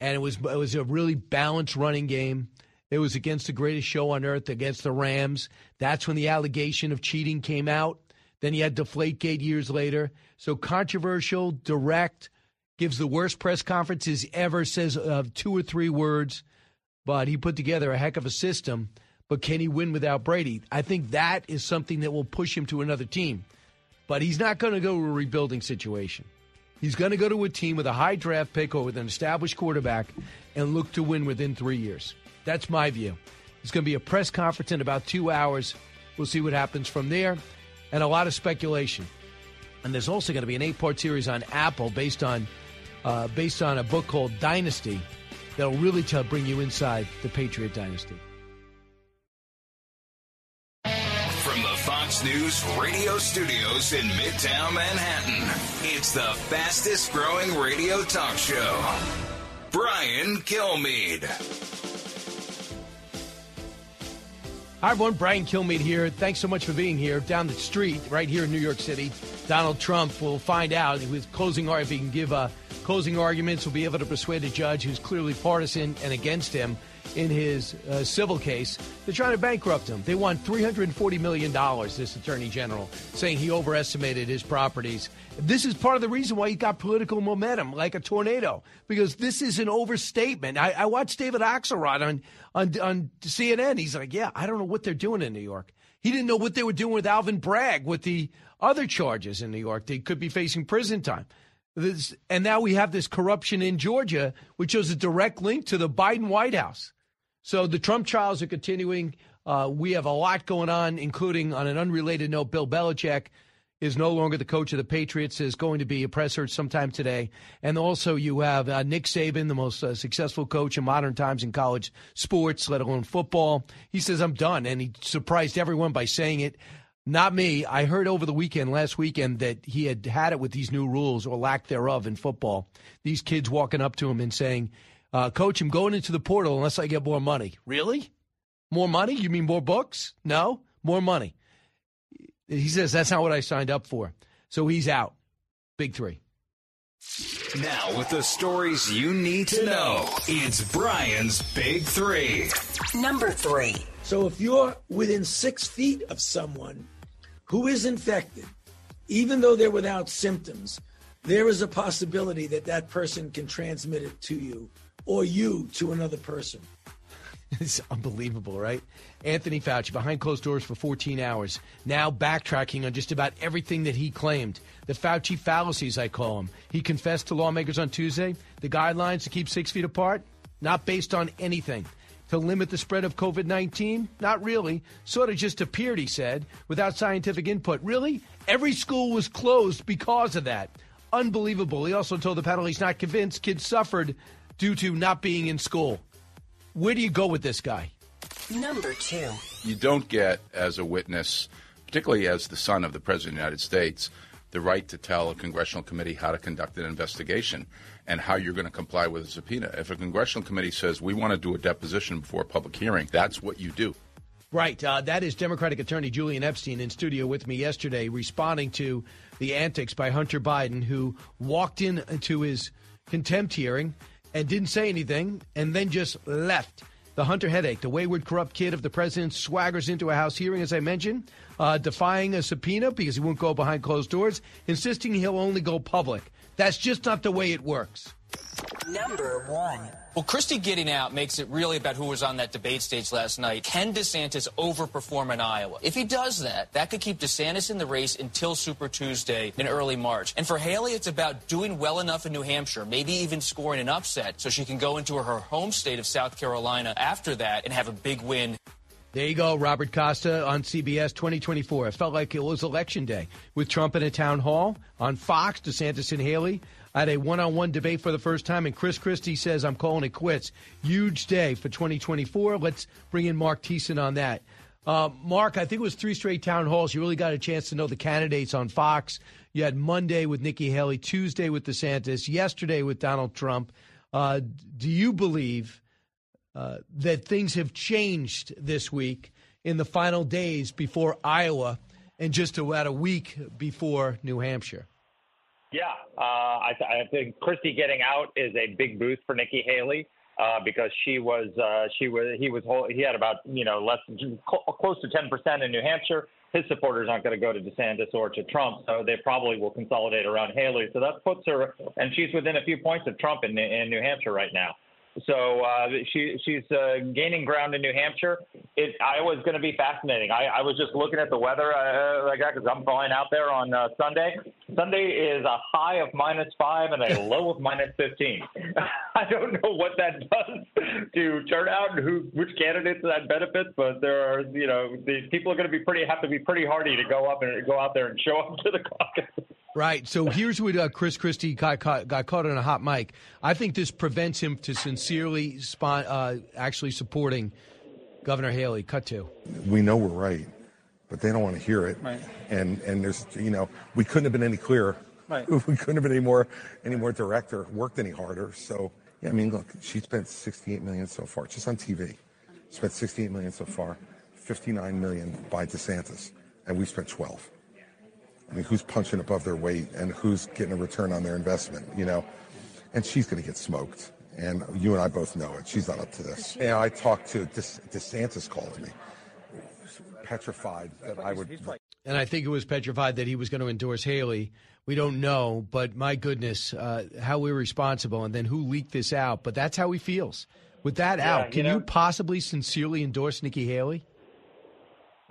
and it was it was a really balanced running game. It was against the greatest show on earth, against the Rams. That's when the allegation of cheating came out. Then you had Deflategate years later. So controversial, direct, gives the worst press conferences ever, says uh, two or three words, but he put together a heck of a system. But can he win without Brady? I think that is something that will push him to another team. But he's not going to go to a rebuilding situation. He's going to go to a team with a high draft pick or with an established quarterback and look to win within three years. That's my view. It's going to be a press conference in about two hours. We'll see what happens from there, and a lot of speculation. And there's also going to be an eight-part series on Apple based on uh, based on a book called Dynasty that'll really tell, bring you inside the Patriot Dynasty. From the Fox News radio studios in Midtown Manhattan. It's the fastest growing radio talk show. Brian Kilmeade. Hi, everyone. Brian Kilmeade here. Thanks so much for being here. Down the street, right here in New York City, Donald Trump will find out with closing if he can give uh, closing arguments, will be able to persuade a judge who's clearly partisan and against him in his uh, civil case. They're trying to bankrupt him. They want $340 million, this attorney general, saying he overestimated his properties. This is part of the reason why he got political momentum like a tornado, because this is an overstatement. I, I watched David Axelrod on, on, on CNN. He's like, yeah, I don't know what they're doing in New York. He didn't know what they were doing with Alvin Bragg with the other charges in New York. They could be facing prison time. This, and now we have this corruption in Georgia, which shows a direct link to the Biden White House. So the Trump trials are continuing. Uh, we have a lot going on, including on an unrelated note, Bill Belichick is no longer the coach of the Patriots, is going to be a press search sometime today. And also, you have uh, Nick Saban, the most uh, successful coach in modern times in college sports, let alone football. He says, I'm done. And he surprised everyone by saying it. Not me. I heard over the weekend, last weekend, that he had had it with these new rules or lack thereof in football. These kids walking up to him and saying, uh, Coach, I'm going into the portal unless I get more money. Really? More money? You mean more books? No, more money. He says that's not what I signed up for. So he's out. Big three. Now, with the stories you need to know, it's Brian's Big Three. Number three. So if you're within six feet of someone who is infected, even though they're without symptoms, there is a possibility that that person can transmit it to you or you to another person. It's unbelievable, right? Anthony Fauci behind closed doors for 14 hours, now backtracking on just about everything that he claimed. The Fauci fallacies, I call them. He confessed to lawmakers on Tuesday the guidelines to keep six feet apart, not based on anything. To limit the spread of COVID 19? Not really. Sort of just appeared, he said, without scientific input. Really? Every school was closed because of that. Unbelievable. He also told the panel he's not convinced kids suffered due to not being in school. Where do you go with this guy? Number two. You don't get, as a witness, particularly as the son of the President of the United States, the right to tell a congressional committee how to conduct an investigation and how you're going to comply with a subpoena. If a congressional committee says we want to do a deposition before a public hearing, that's what you do. Right. Uh, that is Democratic Attorney Julian Epstein in studio with me yesterday, responding to the antics by Hunter Biden, who walked in to his contempt hearing and didn't say anything and then just left. The Hunter headache, the wayward, corrupt kid of the president, swaggers into a House hearing, as I mentioned, uh, defying a subpoena because he won't go behind closed doors, insisting he'll only go public. That's just not the way it works. Number one. Well, Christie getting out makes it really about who was on that debate stage last night. Can DeSantis overperform in Iowa? If he does that, that could keep DeSantis in the race until Super Tuesday in early March. And for Haley, it's about doing well enough in New Hampshire, maybe even scoring an upset so she can go into her home state of South Carolina after that and have a big win. There you go, Robert Costa on CBS 2024. It felt like it was election day with Trump in a town hall on Fox, DeSantis and Haley at a one on one debate for the first time. And Chris Christie says, I'm calling it quits. Huge day for 2024. Let's bring in Mark Thiessen on that. Uh, Mark, I think it was three straight town halls. You really got a chance to know the candidates on Fox. You had Monday with Nikki Haley, Tuesday with DeSantis, yesterday with Donald Trump. Uh, do you believe uh, that things have changed this week in the final days before Iowa and just about a week before New Hampshire? Yeah, uh, I, th- I, think Christie getting out is a big boost for Nikki Haley uh, because she was uh, she was he was he had about you know less close to 10 percent in New Hampshire. His supporters aren't going to go to DeSantis or to Trump, so they probably will consolidate around Haley. So that puts her, and she's within a few points of Trump in, in New Hampshire right now. So uh, she she's uh, gaining ground in New Hampshire. It Iowa's going to be fascinating. I, I was just looking at the weather uh, like that because I'm flying out there on uh, Sunday. Sunday is a high of minus five and a low of minus 15. I don't know what that does to turnout and who which candidates that benefits, but there are you know the people are going to be pretty have to be pretty hardy to go up and go out there and show up to the caucus. Right. So here's what uh, Chris Christie got caught, got caught on a hot mic. I think this prevents him to sincerely spot, uh, actually supporting Governor Haley. Cut to. We know we're right, but they don't want to hear it. Right. And and there's you know we couldn't have been any clearer. Right. We couldn't have been any more any more direct or worked any harder. So yeah, I mean, look, she spent 68 million so far just on TV. Spent 68 million so far, 59 million by DeSantis, and we spent 12. I mean, who's punching above their weight and who's getting a return on their investment, you know? And she's going to get smoked. And you and I both know it. She's not up to this. You know, I talked to DeS- DeSantis called me, petrified that I would. And I think it was petrified that he was going to endorse Haley. We don't know, but my goodness, uh, how irresponsible. And then who leaked this out? But that's how he feels. With that Yeah, out, you can know- you possibly sincerely endorse Nikki Haley?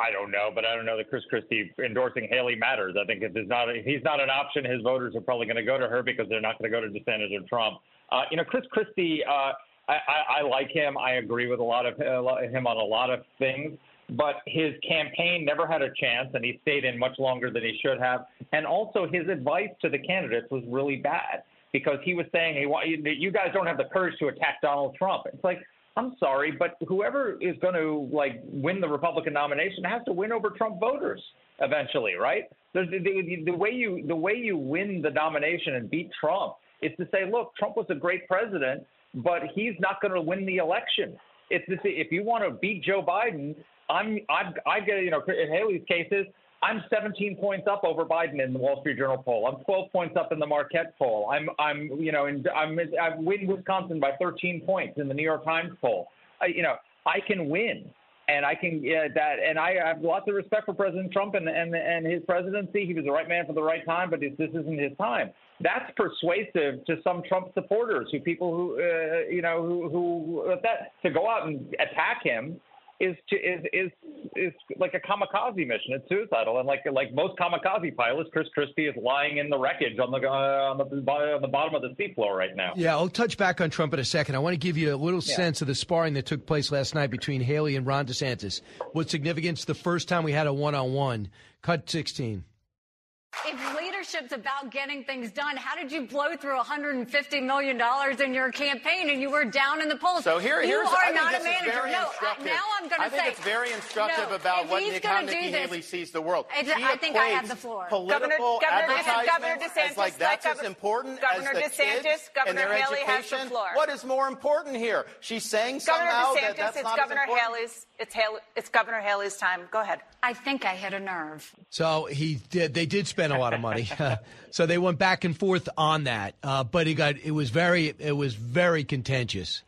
I don't know, but I don't know that Chris Christie endorsing Haley matters. I think if he's not if he's not an option, his voters are probably going to go to her because they're not going to go to DeSantis or Trump. Uh, you know, Chris Christie, uh, I, I, I like him. I agree with a lot of lot- him on a lot of things. But his campaign never had a chance, and he stayed in much longer than he should have. And also, his advice to the candidates was really bad because he was saying, "Hey, you guys don't have the courage to attack Donald Trump." It's like, I'm sorry, but whoever is going to like win the Republican nomination has to win over Trump voters eventually, right? The, the, the, way you the way you win the nomination and beat Trump is to say, look, Trump was a great president, but he's not going to win the election. It's if you want to beat Joe Biden, I'm I'm I get you know in Haley's cases. I'm 17 points up over Biden in the Wall Street Journal poll. I'm 12 points up in the Marquette poll. I'm, I'm, you know, in, I'm, I win Wisconsin by 13 points in the New York Times poll. I, you know, I can win, and I can yeah, that, and I have lots of respect for President Trump and and and his presidency. He was the right man for the right time, but this isn't his time. That's persuasive to some Trump supporters, who people who, uh, you know, who who that to go out and attack him is to is is is like a kamikaze mission. It's suicidal, and like like most kamikaze pilots, Chris Christie is lying in the wreckage on the uh, on the on the bottom of the seafloor right now. Yeah, I'll touch back on Trump in a second. I want to give you a little Yeah. sense of the sparring that took place last night between Haley and Ron DeSantis. What significance the first time we had a one on one? Cut 16. If leadership partnership's about getting things done. How did you blow through 150 million dollars in your campaign and you were down in the polls? So here, here's, you are I think not this a manager. No, instructive. now I'm going to say. I think say it's very instructive no, about what he's Nick, how gonna do Nikki this- Haley sees the world. It's- She I think I have the floor. Political Governor- Governor- advertisements Governor as like DeSantis, that's let as Governor- important Governor as the DeSantis, kids and their Haley has the education. floor. What is more important here? She's saying Governor somehow DeSantis, that that's it's not Governor as important. Haley's. It's Haley, It's Governor Haley's time. Go ahead. I think I hit a nerve. So he did. They did spend a lot of money. so they went back and forth on that. Uh, but he got. It was very. It was very contentious.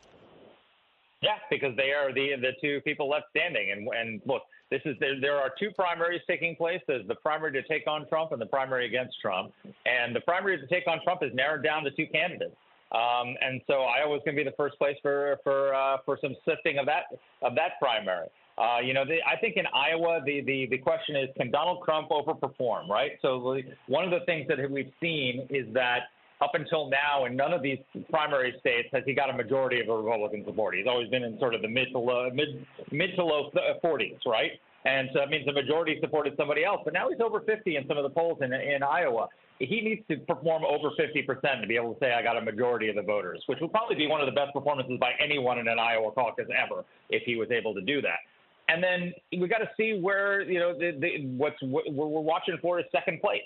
Yeah, because they are the the two people left standing. And and look, this is there, there are two primaries taking place. There's the primary to take on Trump and the primary against Trump. And the primary to take on Trump is narrowed down to two candidates. Um, and so Iowa's going to be the first place for for uh, for some sifting of that of that primary. Uh, you know, I think in Iowa, the, the, the question is, can Donald Trump overperform, right? So one of the things that we've seen is that up until now, in none of these primary states has he got a majority of a Republican support. He's always been in sort of the mid to low, mid, mid to low 40s, right? And so that means the majority supported somebody else. But now he's over 50 in some of the polls in, in Iowa. He needs to perform over 50% to be able to say, I got a majority of the voters, which would probably be one of the best performances by anyone in an Iowa caucus ever if he was able to do that. And then we got to see where you know the, the, what's what we're watching for is second place,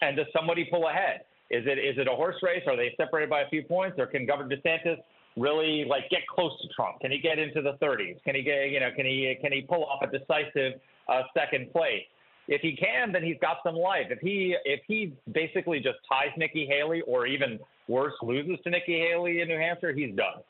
and does somebody pull ahead? Is it is it a horse race? Are they separated by a few points, or can Governor DeSantis really like get close to Trump? Can he get into the 30s? Can he get you know can he can he pull off a decisive uh, second place? If he can, then he's got some life. If he if he basically just ties Nikki Haley, or even worse, loses to Nikki Haley in New Hampshire, he's done.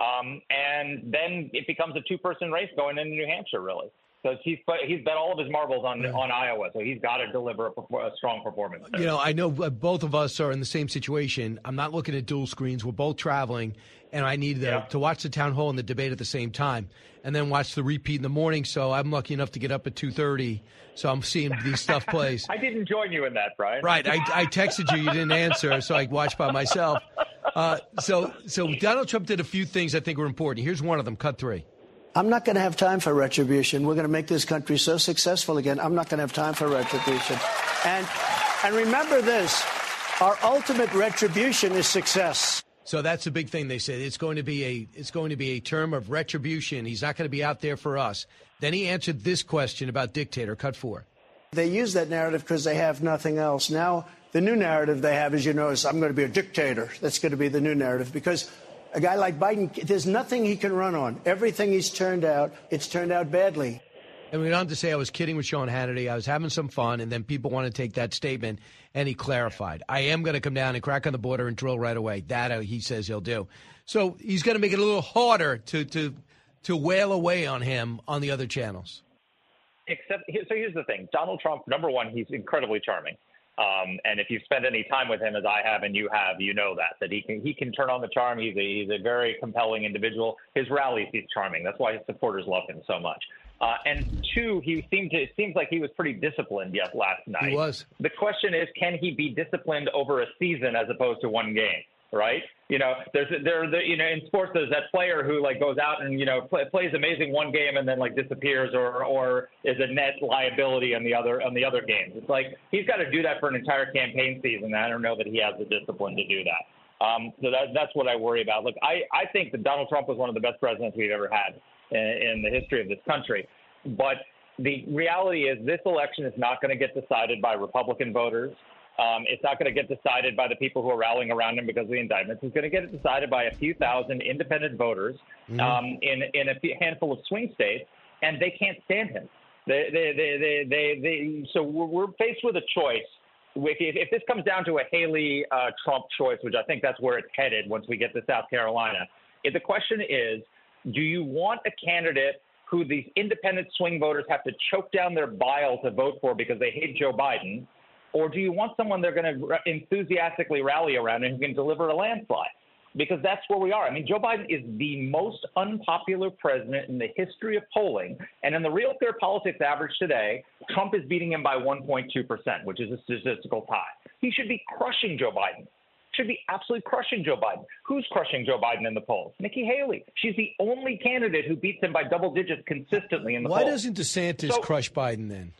Um, and then it becomes a two-person race going into New Hampshire, really. So he's he's bet all of his marbles on on Iowa, so he's got to deliver a, a strong performance. There. You know, I know both of us are in the same situation. I'm not looking at dual screens. We're both traveling, and I need the, yeah. to watch the town hall and the debate at the same time, and then watch the repeat in the morning. So I'm lucky enough to get up at 2:30. So I'm seeing these stuff plays. I didn't join you in that, Brian. Right. I, I texted you. You didn't answer, so I watched by myself. Uh, so, so Donald Trump did a few things I think were important. Here's one of them. Cut three. I'm not going to have time for retribution. We're going to make this country so successful again. I'm not going to have time for retribution. And and remember this: our ultimate retribution is success. So that's a big thing. They said it's going to be a it's going to be a term of retribution. He's not going to be out there for us. Then he answered this question about dictator. Cut four. They use that narrative because they have nothing else. Now the new narrative they have, as you know, is I'm going to be a dictator. That's going to be the new narrative because a guy like Biden, there's nothing he can run on. Everything he's turned out, it's turned out badly. And we went on to say I was kidding with Sean Hannity. I was having some fun, and then people want to take that statement, and he clarified. I am going to come down and crack on the border and drill right away. That uh, he says he'll do. So he's going to make it a little harder to to to wail away on him on the other channels. Except, so here's the thing: Donald Trump, number one, he's incredibly charming. Um, and if you've spent any time with him, as I have and you have, you know that that he can he can turn on the charm. He's a he's a very compelling individual. His rallies, he's charming. That's why his supporters love him so much. Uh, and two, he seemed to it seems like he was pretty disciplined yes last night. He was. The question is, can he be disciplined over a season as opposed to one game? Right? You know, there's there the you know in sports there's that player who like goes out and you know play, plays amazing one game and then like disappears or or is a net liability on the other on the other games. It's like he's got to do that for an entire campaign season. I don't know that he has the discipline to do that. Um, so that, that's what I worry about. Look, I, I think that Donald Trump was one of the best presidents we've ever had in, in the history of this country. But the reality is, this election is not going to get decided by Republican voters. Um, it's not going to get decided by the people who are rallying around him because of the indictments. It's going to get decided by a few thousand independent voters mm-hmm. um, in in a handful of swing states, and they can't stand him. They, they, they, they, they, so we're faced with a choice. If, if this comes down to a Haley uh, Trump choice, which I think that's where it's headed once we get to South Carolina, if the question is, do you want a candidate who these independent swing voters have to choke down their bile to vote for because they hate Joe Biden? Or do you want someone they're going to enthusiastically rally around and who can deliver a landslide? Because that's where we are. I mean, Joe Biden is the most unpopular president in the history of polling. And in the Real Clear Politics average today, Trump is beating him by 1.2%, which is a statistical tie. He should be crushing Joe Biden. Should be absolutely crushing Joe Biden. Who's crushing Joe Biden in the polls? Nikki Haley. She's the only candidate who beats him by double digits consistently in the Why polls. Why doesn't DeSantis So- crush Biden then?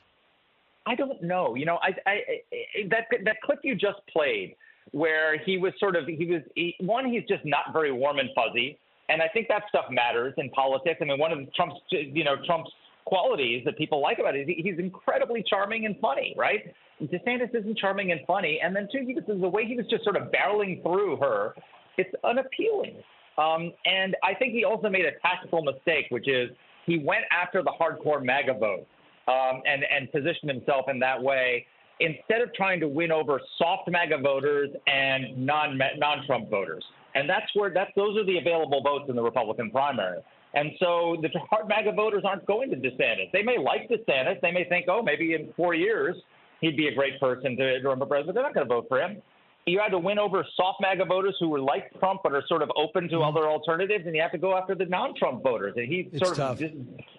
I don't know. You know, I, I, I that that clip you just played, where he was sort of he was he, one, he's just not very warm and fuzzy, and I think that stuff matters in politics. I mean, one of Trump's you know Trump's qualities that people like about it is he's incredibly charming and funny, right? DeSantis isn't charming and funny, and then two, he was, the way he was just sort of barreling through her, it's unappealing. Um, and I think he also made a tactical mistake, which is he went after the hardcore MAGA vote um, and and positioned himself in that way instead of trying to win over soft MAGA voters and non non Trump voters. And that's where that's those are the available votes in the Republican primary. And so the hard MAGA voters aren't going to DeSantis. They may like DeSantis. They may think, oh, maybe in four years he'd be a great person to run for president. They're not going to vote for him. You had to win over soft MAGA voters who were like Trump but are sort of open to mm-hmm. other alternatives, and you have to go after the non-Trump voters. And he It's sort tough. of just,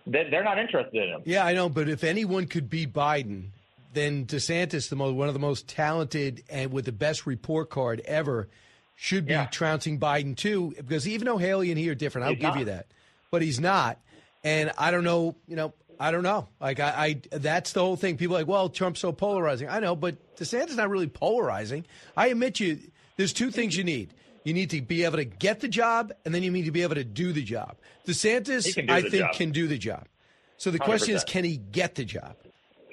they're not interested in him. Yeah, I know, but if anyone could beat Biden, then DeSantis, the most, one of the most talented and with the best report card ever, should be trouncing Biden too. Because even though Haley and he are different, I'll He's give you that, but he's not. And I don't know, you know, I don't know. Like I, I that's the whole thing. People are like, well, Trump's so polarizing. I know, but DeSantis not really polarizing. I admit you. There's two things you need. You need to be able to get the job, and then you need to be able to do the job. DeSantis, He can do I think, job. can do the job. So the question is, can he get the job?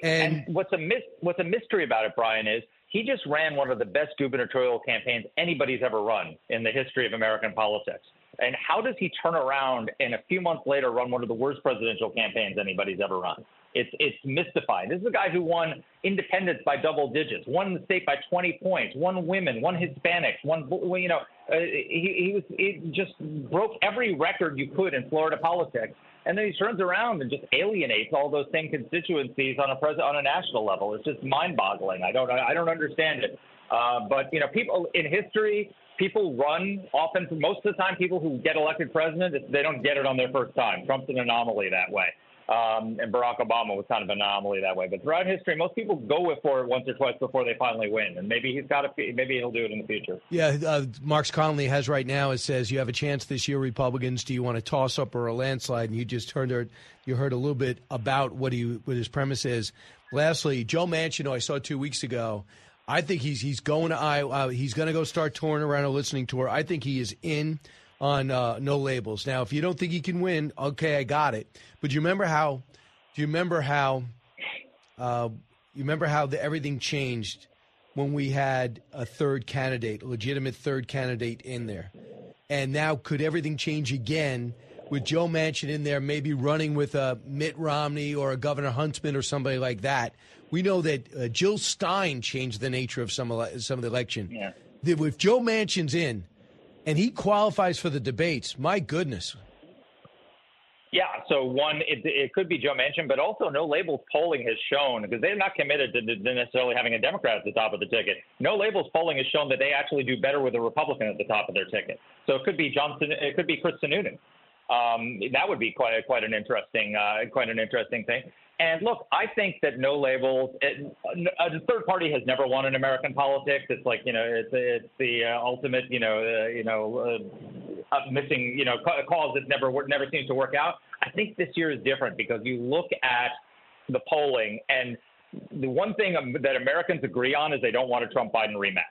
And, what's a mis- what's a mystery about it, Brian, is he just ran one of the best gubernatorial campaigns anybody's ever run in the history of American politics. And how does he turn around and a few months later run one of the worst presidential campaigns anybody's ever run? It's it's mystifying. This is a guy who won independence by double digits, won the state by 20 points, won women, won Hispanics, won you know uh, he he was he just broke every record you could in Florida politics. And then he turns around and just alienates all those same constituencies on a pres- on a national level. It's just mind-boggling. I don't I don't understand it. Uh, but you know, people in history, people run often. Most of the time, people who get elected president, they don't get it on their first time. Trump's an anomaly that way. Um, and Barack Obama was kind of an anomaly that way. But throughout history, most people go for it once or twice before they finally win. And maybe he's got a, maybe he'll do it in the future. Yeah, uh, Marks Connolly has right now. It says you have a chance this year, Republicans. Do you want a toss up or a landslide? And you just heard you heard a little bit about what he what his premise is. Lastly, Joe Manchin, I saw two weeks ago. I think he's he's going to Iowa. Uh, he's going to go start touring around a listening tour. I think he is in on uh, no labels. Now, if you don't think he can win, okay, I got it. But do you remember how? Do you remember how? Uh, you remember how the, everything changed when we had a third candidate, a legitimate third candidate in there, and now could everything change again with Joe Manchin in there, maybe running with a Mitt Romney or a Governor Huntsman or somebody like that? We know that uh, Jill Stein changed the nature of some ele- some of the election. Yeah. That If Joe Manchin's in, and he qualifies for the debates, my goodness. Yeah, so one, it, it could be Joe Manchin, but also No Labels polling has shown because they're not committed to, to necessarily having a Democrat at the top of the ticket. No Labels polling has shown that they actually do better with a Republican at the top of their ticket. So it could be Johnson, it could be Chris Sununu. Um, that would be quite a, quite an interesting uh, quite an interesting thing. And look, I think that no labels. It, a third party has never won in American politics. It's like you know, it's it's the uh, ultimate you know uh, you know uh, uh, missing you know ca- cause that never never seems to work out. I think this year is different because you look at the polling and the one thing um, that Americans agree on is they don't want a Trump Biden rematch.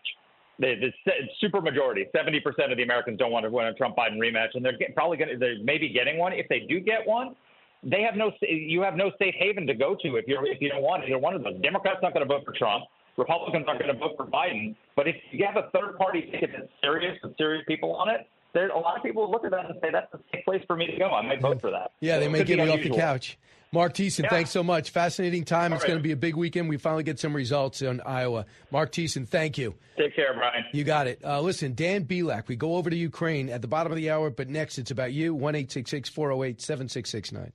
The, the super majority, 70% of the Americans don't want to win a Trump Biden rematch, and they're get, probably going to, they're maybe getting one. If they do get one, they have no, you have no safe haven to go to if you're, if you don't want either one of those. Democrats not going to vote for Trump. Republicans aren't going to vote for Biden. But if you have a third party ticket that's serious with serious people on it, there's a lot of people look at that and say that's a safe place for me to go. I might vote for that. Yeah, So they may get me off the couch. Mark Thiessen, Yeah. thanks so much. Fascinating time. All it's right. going to be a big weekend. We finally get some results in Iowa. Mark Thiessen, thank you. Take care, Brian. You got it. Uh, listen, Dan Bilak, we go over to Ukraine at the bottom of the hour, but next it's about you. 1 408 7669.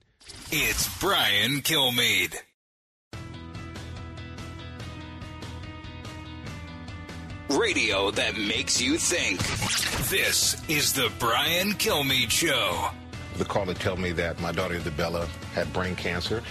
It's Brian Kilmeade. Radio that makes you think. This is the Brian Kilmeade Show. The caller told me that my daughter Isabella had brain cancer.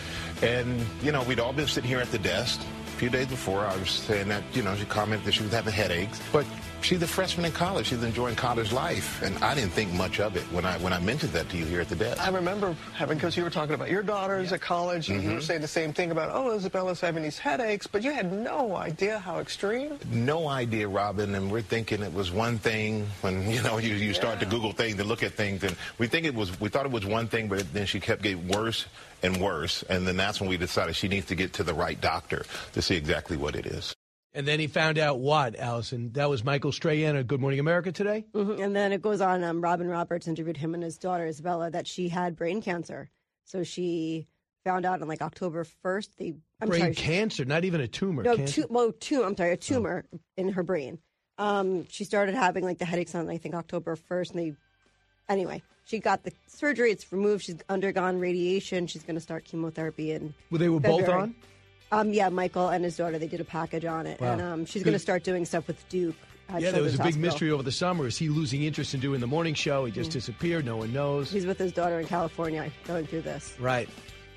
And, you know, we'd all been sitting here at the desk. A few days before, I was saying that, you know, she commented that she was having headaches. But she's a freshman in college. She's enjoying college life, and I didn't think much of it when I when I mentioned that to you here at the desk. I remember having, because you were talking about your daughters at college, and you were Mhm. saying the same thing about, oh, Isabella's having these headaches, but you had no idea how extreme. No idea, Robin, and we're thinking it was one thing when you know you, you start to Google things and look at things, and we think it was we thought it was one thing, but then she kept getting worse and worse, and then that's when we decided she needs to get to the right doctor to see exactly what it is. And then he found out what, Allison? That was Michael Strahan of Good Morning America today? hmm And then it goes on. Um, Robin Roberts interviewed him and his daughter Isabella that she had brain cancer. So she found out on like October first. They I'm Brain sorry, cancer, not even a tumor. no, tu- well, tumor. I'm sorry, a tumor in her brain. Um, she started having like the headaches on I think October first, and they anyway she got the surgery. It's removed. She's undergone radiation. She's going to start chemotherapy in. Well, they were both on? Um, yeah, Michael and his daughter. They did a package on it, Wow. and um, she's going to start doing stuff with Duke. Yeah, there was a big Hospital. mystery over the summer. Is he losing interest in doing the morning show? He just Mm. disappeared. No one knows. He's with his daughter in California going through this. Right.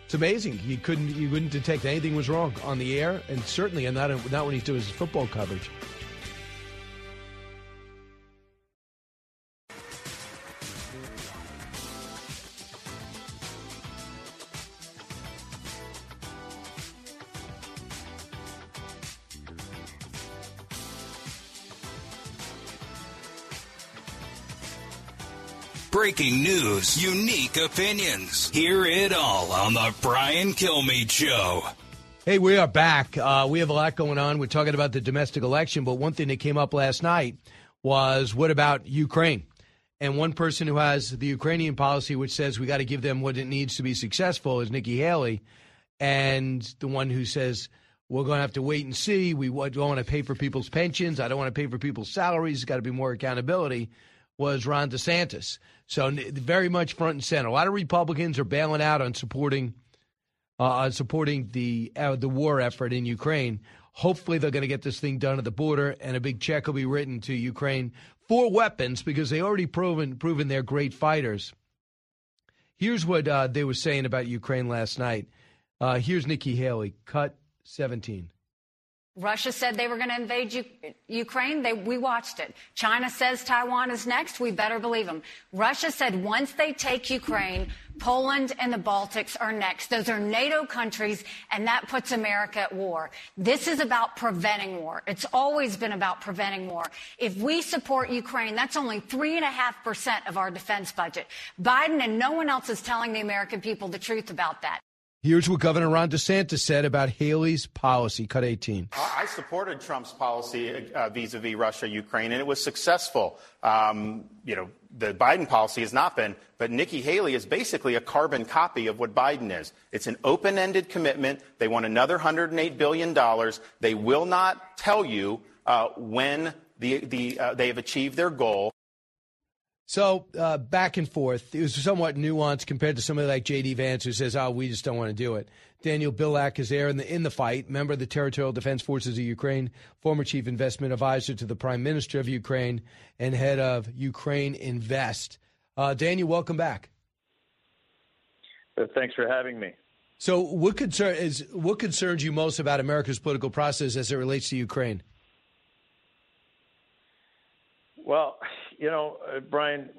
It's amazing. You couldn't you couldn't detect anything was wrong on the air, and certainly not not when he's doing his football coverage. Breaking news, unique opinions. Hear it all on the Brian Kilmeade Show. Hey, we are back. Uh, we have a lot going on. We're talking about the domestic election, but one thing that came up last night was what about Ukraine? And one person who has the Ukrainian policy, which says we got to give them what it needs to be successful, is Nikki Haley. And the one who says we're going to have to wait and see. We don't want to pay for people's pensions. I don't want to pay for people's salaries. There's got to be more accountability. Was Ron DeSantis. So very much front and center. A lot of Republicans are bailing out on supporting uh, supporting the uh, the war effort in Ukraine. Hopefully, they're going to get this thing done at the border, and a big check will be written to Ukraine for weapons because they already proven proven they're great fighters. Here's what uh, they were saying about Ukraine last night. Uh, here's Nikki Haley, cut 17. Russia said they were going to invade U- Ukraine. They, we watched it. China says Taiwan is next. We better believe them. Russia said once they take Ukraine, Poland and the Baltics are next. Those are NATO countries, and that puts America at war. This is about preventing war. It's always been about preventing war. If we support Ukraine, that's only 3.5% of our defense budget. Biden and no one else is telling the American people the truth about that. Here's what Governor Ron DeSantis said about Haley's policy, cut 18. I supported Trump's policy uh, vis-a-vis Russia, Ukraine, and it was successful. Um, you know, the Biden policy has not been, but Nikki Haley is basically a carbon copy of what Biden is. It's an open-ended commitment. They want another 108 billion dollars. They will not tell you uh, when the, the uh, they have achieved their goal. So uh, back and forth. It was somewhat nuanced compared to somebody like J.D. Vance, who says, "Oh, we just don't want to do it." Daniel Bilak is there in the in the fight, member of the Territorial Defense Forces of Ukraine, former chief investment advisor to the Prime Minister of Ukraine, and head of Ukraine Invest. Uh, Daniel, welcome back. Uh, Thanks for having me. So, what concern is what concerns you most about America's political process as it relates to Ukraine? Well, you know, uh, Brian,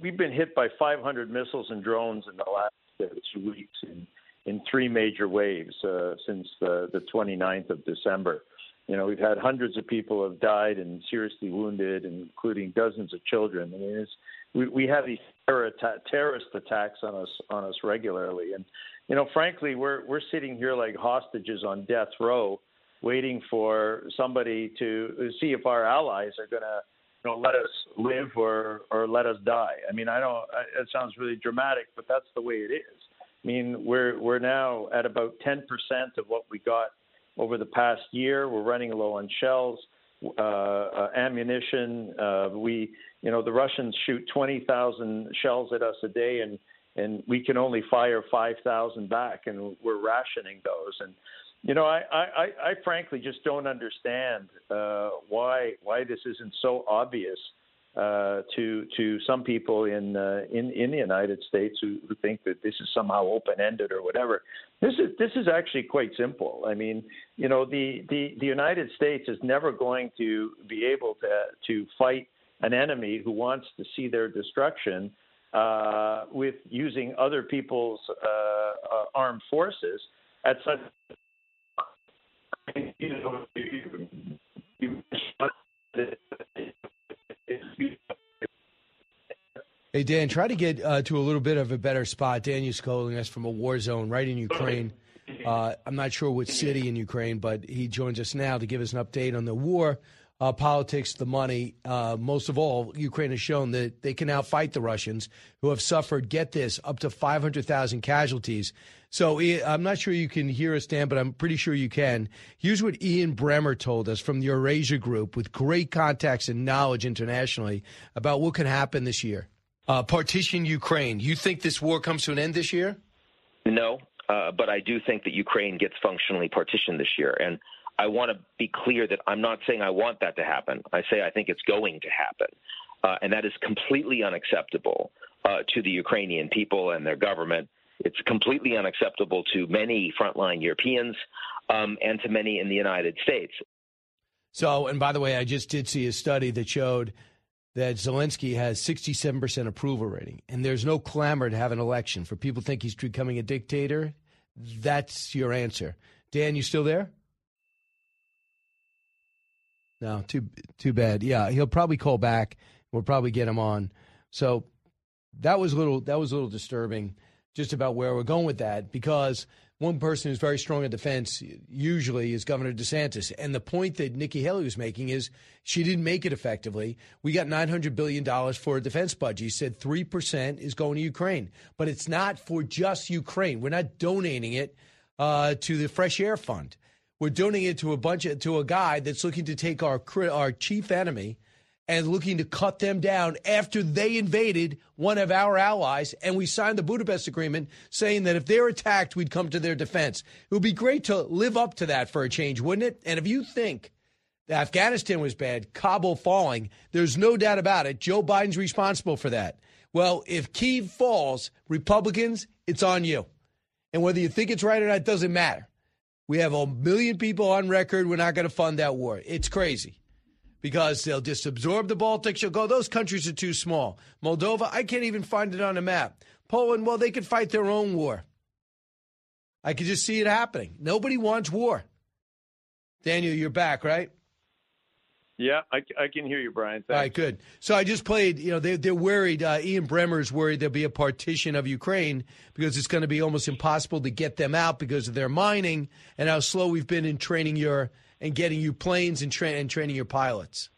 we've been hit by 500 missiles and drones in the last uh, two weeks in, in three major waves uh, since the, the 29th of December. You know, we've had hundreds of people have died and seriously wounded, including dozens of children. I mean, it's, we, we have these terror atta- terrorist attacks on us on us regularly, and you know, frankly, we're we're sitting here like hostages on death row, waiting for somebody to see if our allies are going to you know, let us live or or let us die. I mean, I don't. It sounds really dramatic, but that's the way it is. I mean, we're we're now at about 10% of what we got over the past year. We're running low on shells, uh, uh, ammunition. Uh, we, you know, the Russians shoot 20,000 shells at us a day, and and we can only fire 5,000 back, and we're rationing those. And you know, I, I, I frankly just don't understand uh, why why this isn't so obvious uh, to to some people in uh, in in the United States who, who think that this is somehow open ended or whatever. This is this is actually quite simple. I mean, you know, the, the the United States is never going to be able to to fight an enemy who wants to see their destruction uh, with using other people's uh, uh, armed forces at such. You know, you, you, Hey, Dan, try to get uh, to a little bit of a better spot. Daniel's calling us from a war zone right in Ukraine. Uh, I'm not sure which city in Ukraine, but he joins us now to give us an update on the war, uh, politics, the money. Uh, most of all, Ukraine has shown that they can outfight the Russians, who have suffered, get this, up to 500,000 casualties. So I'm not sure you can hear us, Dan, but I'm pretty sure you can. Here's what Ian Bremmer told us from the Eurasia Group with great contacts and knowledge internationally about what can happen this year. Uh, partition Ukraine. You think this war comes to an end this year? No, uh, but I do think that Ukraine gets functionally partitioned this year. And I want to be clear that I'm not saying I want that to happen. I say I think it's going to happen. Uh, and that is completely unacceptable uh, to the Ukrainian people and their government. It's completely unacceptable to many frontline Europeans um, and to many in the United States. So, and by the way, I just did see a study that showed that Zelensky has 67% approval rating, and there's no clamor to have an election. For people think he's becoming a dictator, that's your answer. Dan, you still there? No, too too bad. Yeah, he'll probably call back. We'll probably get him on. So that was a little that was a little disturbing, just about where we're going with that because one person who's very strong in defense usually is Governor DeSantis. And the point that Nikki Haley was making is she didn't make it effectively. We got $900 billion for a defense budget. He said 3% is going to Ukraine, but it's not for just Ukraine. We're not donating it uh, to the Fresh Air Fund. We're donating it to a bunch of, to a guy that's looking to take our our chief enemy and looking to cut them down after they invaded one of our allies. And we signed the Budapest Agreement saying that if they're attacked, we'd come to their defense. It would be great to live up to that for a change, wouldn't it? And if you think Afghanistan was bad, Kabul falling, there's no doubt about it. Joe Biden's responsible for that. Well, if Kiev falls, Republicans, it's on you. And whether you think it's right or not doesn't matter. We have a million people on record. We're not going to fund that war. It's crazy because they'll just absorb the Baltics. You'll go, those countries are too small. Moldova, I can't even find it on a map. Poland, well, they could fight their own war. I could just see it happening. Nobody wants war. Daniel, you're back, right? Yeah, I, I can hear you, Brian. Thanks. All right, good. So I just played, you know, they, they're worried. Uh, Ian Bremmer's worried there'll be a partition of Ukraine because it's going to be almost impossible to get them out because of their mining and how slow we've been in training your and getting you planes and, tra- and training your pilots?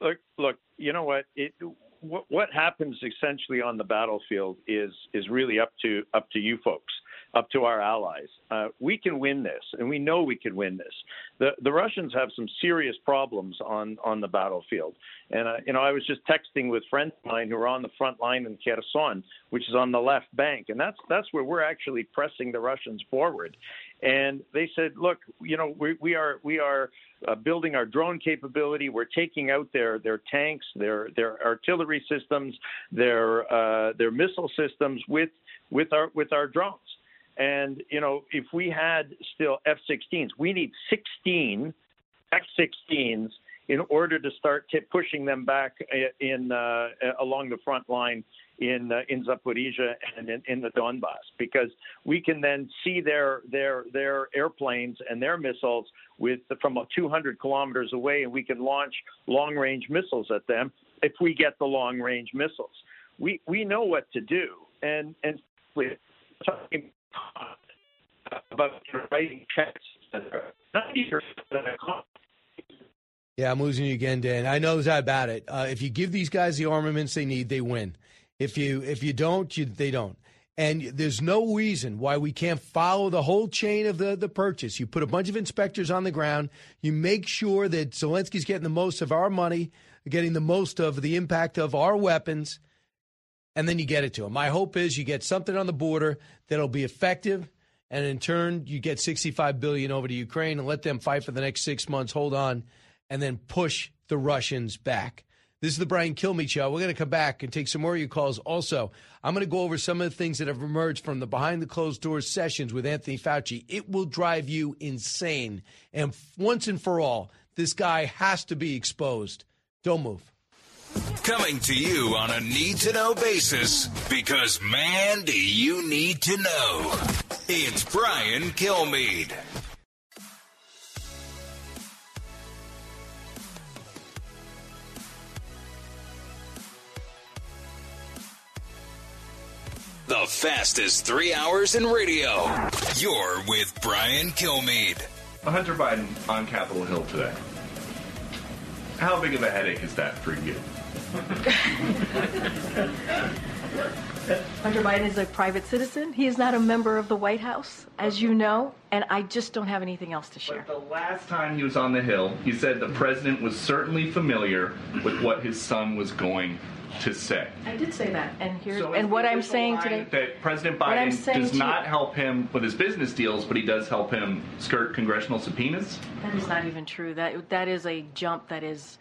Look, look. You know what? It what, what happens essentially on the battlefield is is really up to up to you folks up to our allies. Uh, we can win this, and we know we can win this. The the Russians have some serious problems on on the battlefield, and uh, you know I was just texting with friends of mine who are on the front line in Kherson, which is on the left bank, and that's that's where we're actually pressing the Russians forward. And they said, look, you know, we, we are we are uh, building our drone capability. We're taking out their their tanks, their their artillery systems, their uh, their missile systems with with our with our drones. And you know, if we had still F-16s, we need 16 F-16s in order to start t- pushing them back uh, in uh, along the front line in uh, in Zaporizhia and in, in, the Donbass, because we can then see their their their airplanes and their missiles with from 200 kilometers away, and we can launch long range missiles at them if we get the long range missiles. We we know what to do, and and talking about writing checks. Yeah, I'm losing you again, Dan. I know that about it. Uh, if you give these guys the armaments they need, they win. If you if you don't, you, they don't. And there's no reason why we can't follow the whole chain of the, the purchase. You put a bunch of inspectors on the ground. You make sure that Zelensky's getting the most of our money, getting the most of the impact of our weapons and then you get it to them. My hope is you get something on the border that'll be effective, and in turn, you get 65 billion over to Ukraine and let them fight for the next six months. Hold on, and then push the Russians back. This is the Brian Kilmeade Show. We're going to come back and take some more of your calls. Also, I'm going to go over some of the things that have emerged from the behind the closed doors sessions with Anthony Fauci. It will drive you insane. And once and for all, this guy has to be exposed. Don't move. Coming to you on a need to know basis because, man, do you need to know. It's Brian Kilmeade. The fastest three hours in radio. You're with Brian Kilmeade. Hunter Biden on Capitol Hill today. How big of a headache is that for you? Hunter Biden is a private citizen. He is not a member of the White House, as you know, and I just don't have anything else to share. But the last time he was on the Hill, he said the president was certainly familiar with what his son was going to say. I did say that, and here So and what I'm saying today. That President Biden does to you- not help him with his business deals, but he does help him skirt congressional subpoenas. That is not even true. That that is a jump that is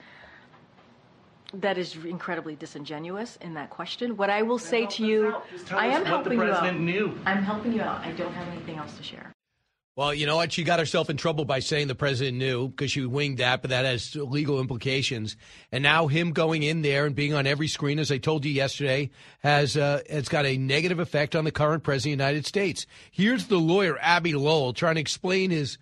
that is incredibly disingenuous in that question. What I will say to you, tell I us am what the helping you out. knew. I'm helping you out. I don't have anything else to share. Well, you know what? She got herself in trouble by saying the president knew because she winged that, but that has legal implications. And now him going in there and being on every screen, as I told you yesterday, has uh, has got a negative effect on the current president of the United States. Here's the lawyer Abby Lowell trying to explain his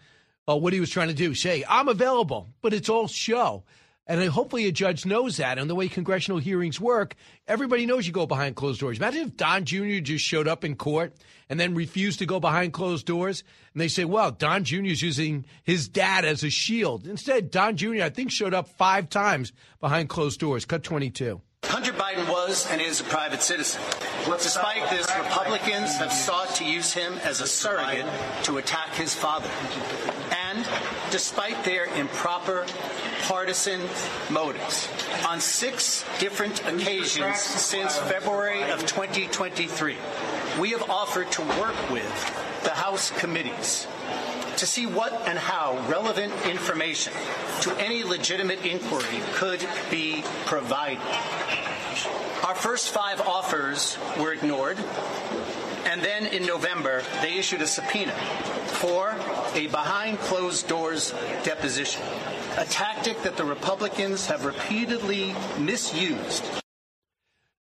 uh, what he was trying to do. Say, I'm available, but it's all show. And hopefully a judge knows that. And the way congressional hearings work, everybody knows you go behind closed doors. Imagine if Don Jr. just showed up in court and then refused to go behind closed doors. And they say, well, Don Jr. is using his dad as a shield. Instead, Don Jr., I think, showed up five times behind closed doors. Cut 22. Hunter Biden was and is a private citizen. Despite this, Republicans have sought to use him as a surrogate to attack his father. Despite their improper partisan motives, on six different occasions since February of 2023, we have offered to work with the House committees to see what and how relevant information to any legitimate inquiry could be provided. Our first five offers were ignored, and then in November, they issued a subpoena for a behind closed doors deposition, a tactic that the Republicans have repeatedly misused.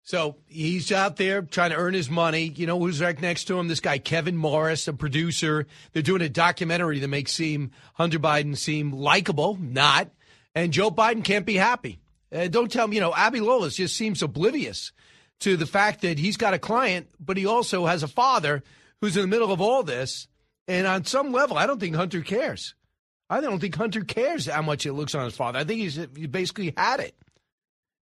So he's out there trying to earn his money. You know who's right next to him? This guy, Kevin Morris, a producer. They're doing a documentary that makes seem Hunter Biden seem likable, not. And Joe Biden can't be happy. Uh, don't tell me, you know, Abby Lawless just seems oblivious to the fact that he's got a client, but he also has a father who's in the middle of all this. And on some level, I don't think Hunter cares. I don't think Hunter cares how much it looks on his father. I think he's he basically had it.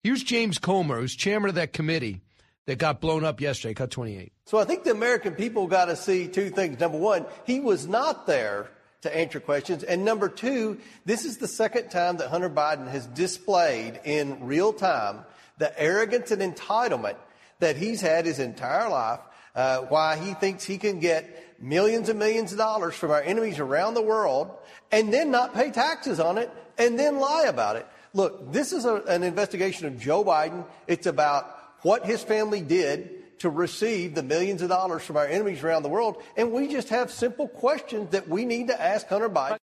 Here's James Comer, who's chairman of that committee that got blown up yesterday, cut 28. So I think the American people got to see two things. Number one, he was not there to answer questions. And number two, this is the second time that Hunter Biden has displayed in real time the arrogance and entitlement that he's had his entire life, uh, why he thinks he can get millions and millions of dollars from our enemies around the world and then not pay taxes on it and then lie about it. Look, this is a, an investigation of Joe Biden. It's about what his family did to receive the millions of dollars from our enemies around the world. And we just have simple questions that we need to ask Hunter Biden.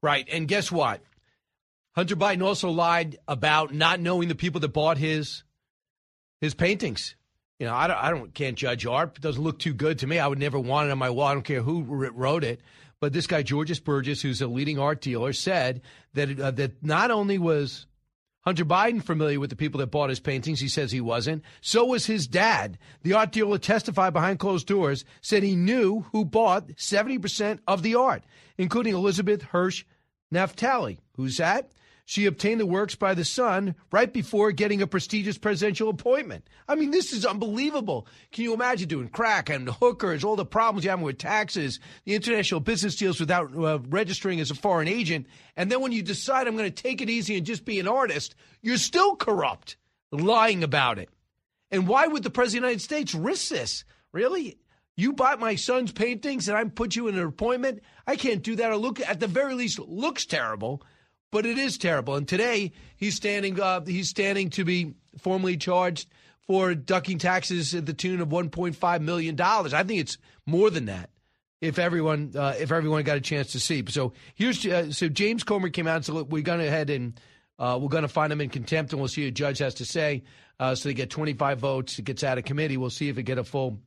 Right. And guess what? Hunter Biden also lied about not knowing the people that bought his his paintings. You know, I don't, I don't can't judge art. It doesn't look too good to me. I would never want it on my wall. I don't care who wrote it. But this guy Georges Bergès, who's a leading art dealer, said that uh, that not only was Hunter Biden familiar with the people that bought his paintings. He says he wasn't. So was his dad. The art dealer testified behind closed doors, said he knew who bought 70% of the art, including Elizabeth Hirsch Naftali. Who's that? She obtained the works by the son right before getting a prestigious presidential appointment. I mean, this is unbelievable. Can you imagine doing crack and hookers, all the problems you have with taxes, the international business deals without uh, registering as a foreign agent, and then when you decide I'm going to take it easy and just be an artist, you're still corrupt, lying about it. And why would the president of the United States risk this? Really? You bought my son's paintings and I put you in an appointment? I can't do that. Or look, at the very least, looks terrible. But it is terrible. And today he's standing uh, he's standing to be formally charged for ducking taxes at the tune of 1.5 million dollars. I think it's more than that. If everyone uh, if everyone got a chance to see, so here's uh, so James Comer came out said, we're going ahead and uh, we're going to find him in contempt, and we'll see what judge has to say." Uh, so they get 25 votes. It gets out of committee. We'll see if it get a full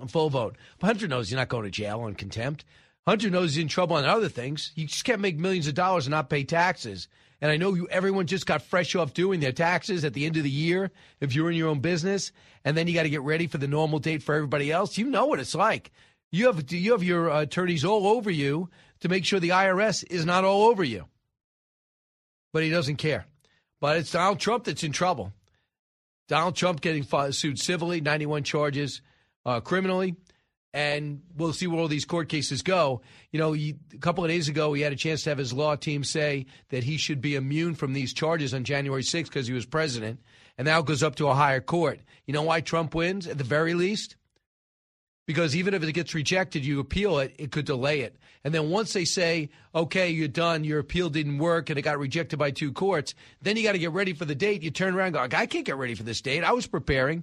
a full vote. Hunter knows he's not going to jail on contempt. Hunter knows he's in trouble on other things. You just can't make millions of dollars and not pay taxes. And I know you, everyone just got fresh off doing their taxes at the end of the year if you're in your own business, and then you got to get ready for the normal date for everybody else. You know what it's like. You have you have your attorneys all over you to make sure the IRS is not all over you. But he doesn't care. But it's Donald Trump that's in trouble. Donald Trump getting sued civilly, 91 charges, uh, criminally and we'll see where all these court cases go. You know, he, a couple of days ago, he had a chance to have his law team say that he should be immune from these charges on January 6th because he was president, and now it goes up to a higher court. You know why Trump wins at the very least? Because even if it gets rejected, you appeal it, it could delay it. And then once they say, okay, you're done, your appeal didn't work, and it got rejected by two courts, then you got to get ready for the date. You turn around and go, I can't get ready for this date. I was preparing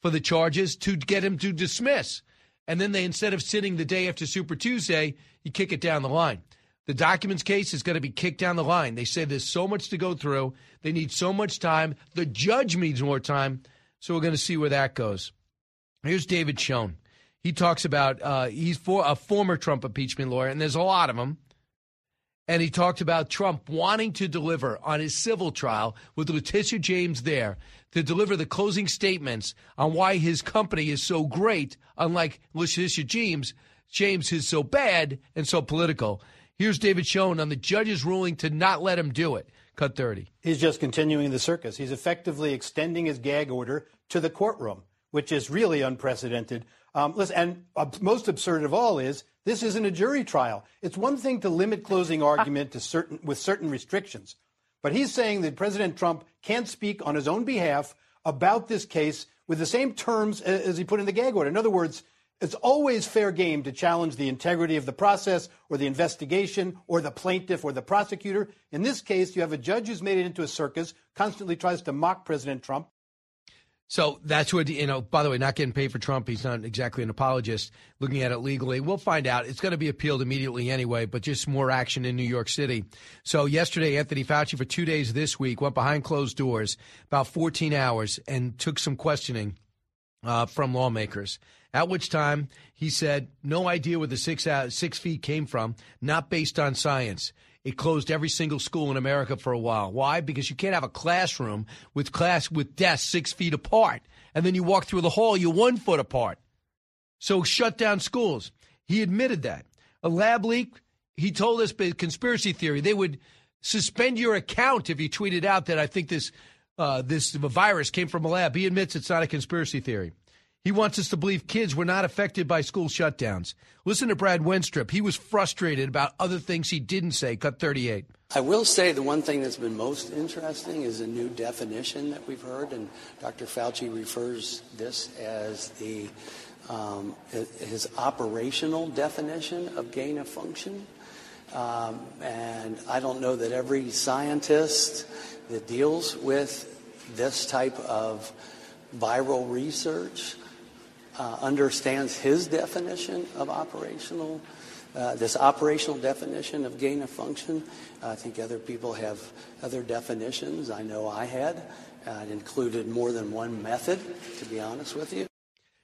for the charges to get him to dismiss and then they instead of sitting the day after Super Tuesday, you kick it down the line. The documents case is going to be kicked down the line. They say there's so much to go through. They need so much time. The judge needs more time. So we're going to see where that goes. Here's David Schoen. He talks about uh, he's for a former Trump impeachment lawyer, and there's a lot of them. And he talked about Trump wanting to deliver on his civil trial with Letitia James there to deliver the closing statements on why his company is so great, unlike Letitia James, James is so bad and so political. Here's David Schoen on the judge's ruling to not let him do it. Cut 30. He's just continuing the circus. He's effectively extending his gag order to the courtroom, which is really unprecedented. Um, listen, and uh, most absurd of all is this isn't a jury trial. It's one thing to limit closing ah. argument to certain with certain restrictions. But he's saying that President Trump can't speak on his own behalf about this case with the same terms as he put in the gag order. In other words, it's always fair game to challenge the integrity of the process or the investigation or the plaintiff or the prosecutor. In this case, you have a judge who's made it into a circus, constantly tries to mock President Trump. So that's what, you know, by the way, not getting paid for Trump. He's not exactly an apologist looking at it legally. We'll find out. It's going to be appealed immediately anyway, but just more action in New York City. So yesterday, Anthony Fauci, for two days this week, went behind closed doors, about 14 hours, and took some questioning uh, from lawmakers. At which time he said, no idea where the six, uh, six feet came from, not based on science. It closed every single school in America for a while. Why? Because you can't have a classroom with class with desks six feet apart, and then you walk through the hall, you're one foot apart. So shut down schools. He admitted that. A lab leak. He told us, but conspiracy theory. They would suspend your account if you tweeted out that I think this uh, this virus came from a lab. He admits it's not a conspiracy theory. He wants us to believe kids were not affected by school shutdowns. Listen to Brad Wenstrup. He was frustrated about other things he didn't say. Cut 38. I will say the one thing that's been most interesting is a new definition that we've heard, and Dr. Fauci refers this as the um, his operational definition of gain of function. Um, and I don't know that every scientist that deals with this type of viral research uh, understands his definition of operational, uh, this operational definition of gain of function. I think other people have other definitions. I know I had. Uh, it included more than one method, to be honest with you.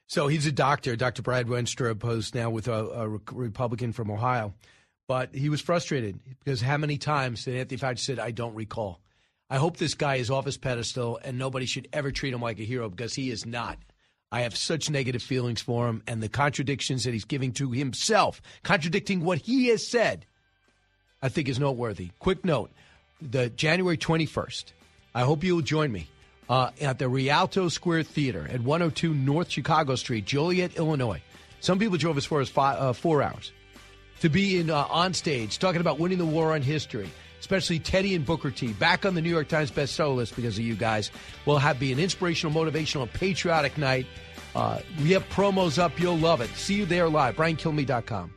So he's a doctor, Dr. Brad Wenstrup, who's now with a, a Republican from Ohio. But he was frustrated because how many times did Anthony Fauci said, I don't recall. I hope this guy is off his pedestal and nobody should ever treat him like a hero because he is not. I have such negative feelings for him and the contradictions that he's giving to himself, contradicting what he has said, I think is noteworthy. Quick note the January 21st, I hope you'll join me uh, at the Rialto Square Theater at 102 North Chicago Street, Joliet, Illinois. Some people drove as far as five, uh, four hours to be in uh, on stage talking about winning the war on history especially Teddy and Booker T, back on the New York Times bestseller list because of you guys. We'll have be an inspirational, motivational, patriotic night. Uh, we have promos up. You'll love it. See you there live. BrianKilmeade.com.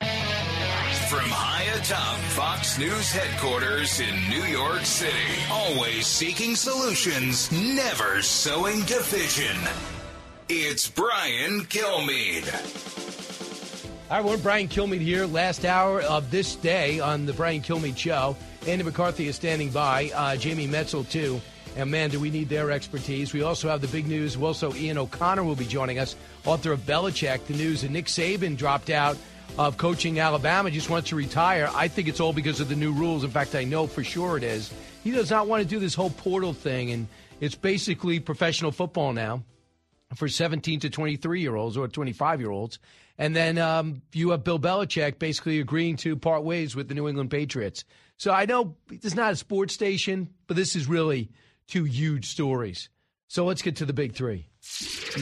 From high atop Fox News headquarters in New York City, always seeking solutions, never sowing division. It's Brian Kilmeade. All right, we're Brian Kilmeade here. Last hour of this day on the Brian Kilmeade Show. Andy McCarthy is standing by. Uh, Jamie Metzl, too. And man, do we need their expertise. We also have the big news. Also, Ian O'Connor will be joining us, author of Belichick. The news that Nick Saban dropped out of coaching Alabama, just wants to retire. I think it's all because of the new rules. In fact, I know for sure it is. He does not want to do this whole portal thing, and it's basically professional football now for 17 to 23 year olds or 25 year olds. And then um, you have Bill Belichick basically agreeing to part ways with the New England Patriots. So I know it's not a sports station, but this is really two huge stories. So let's get to the big three.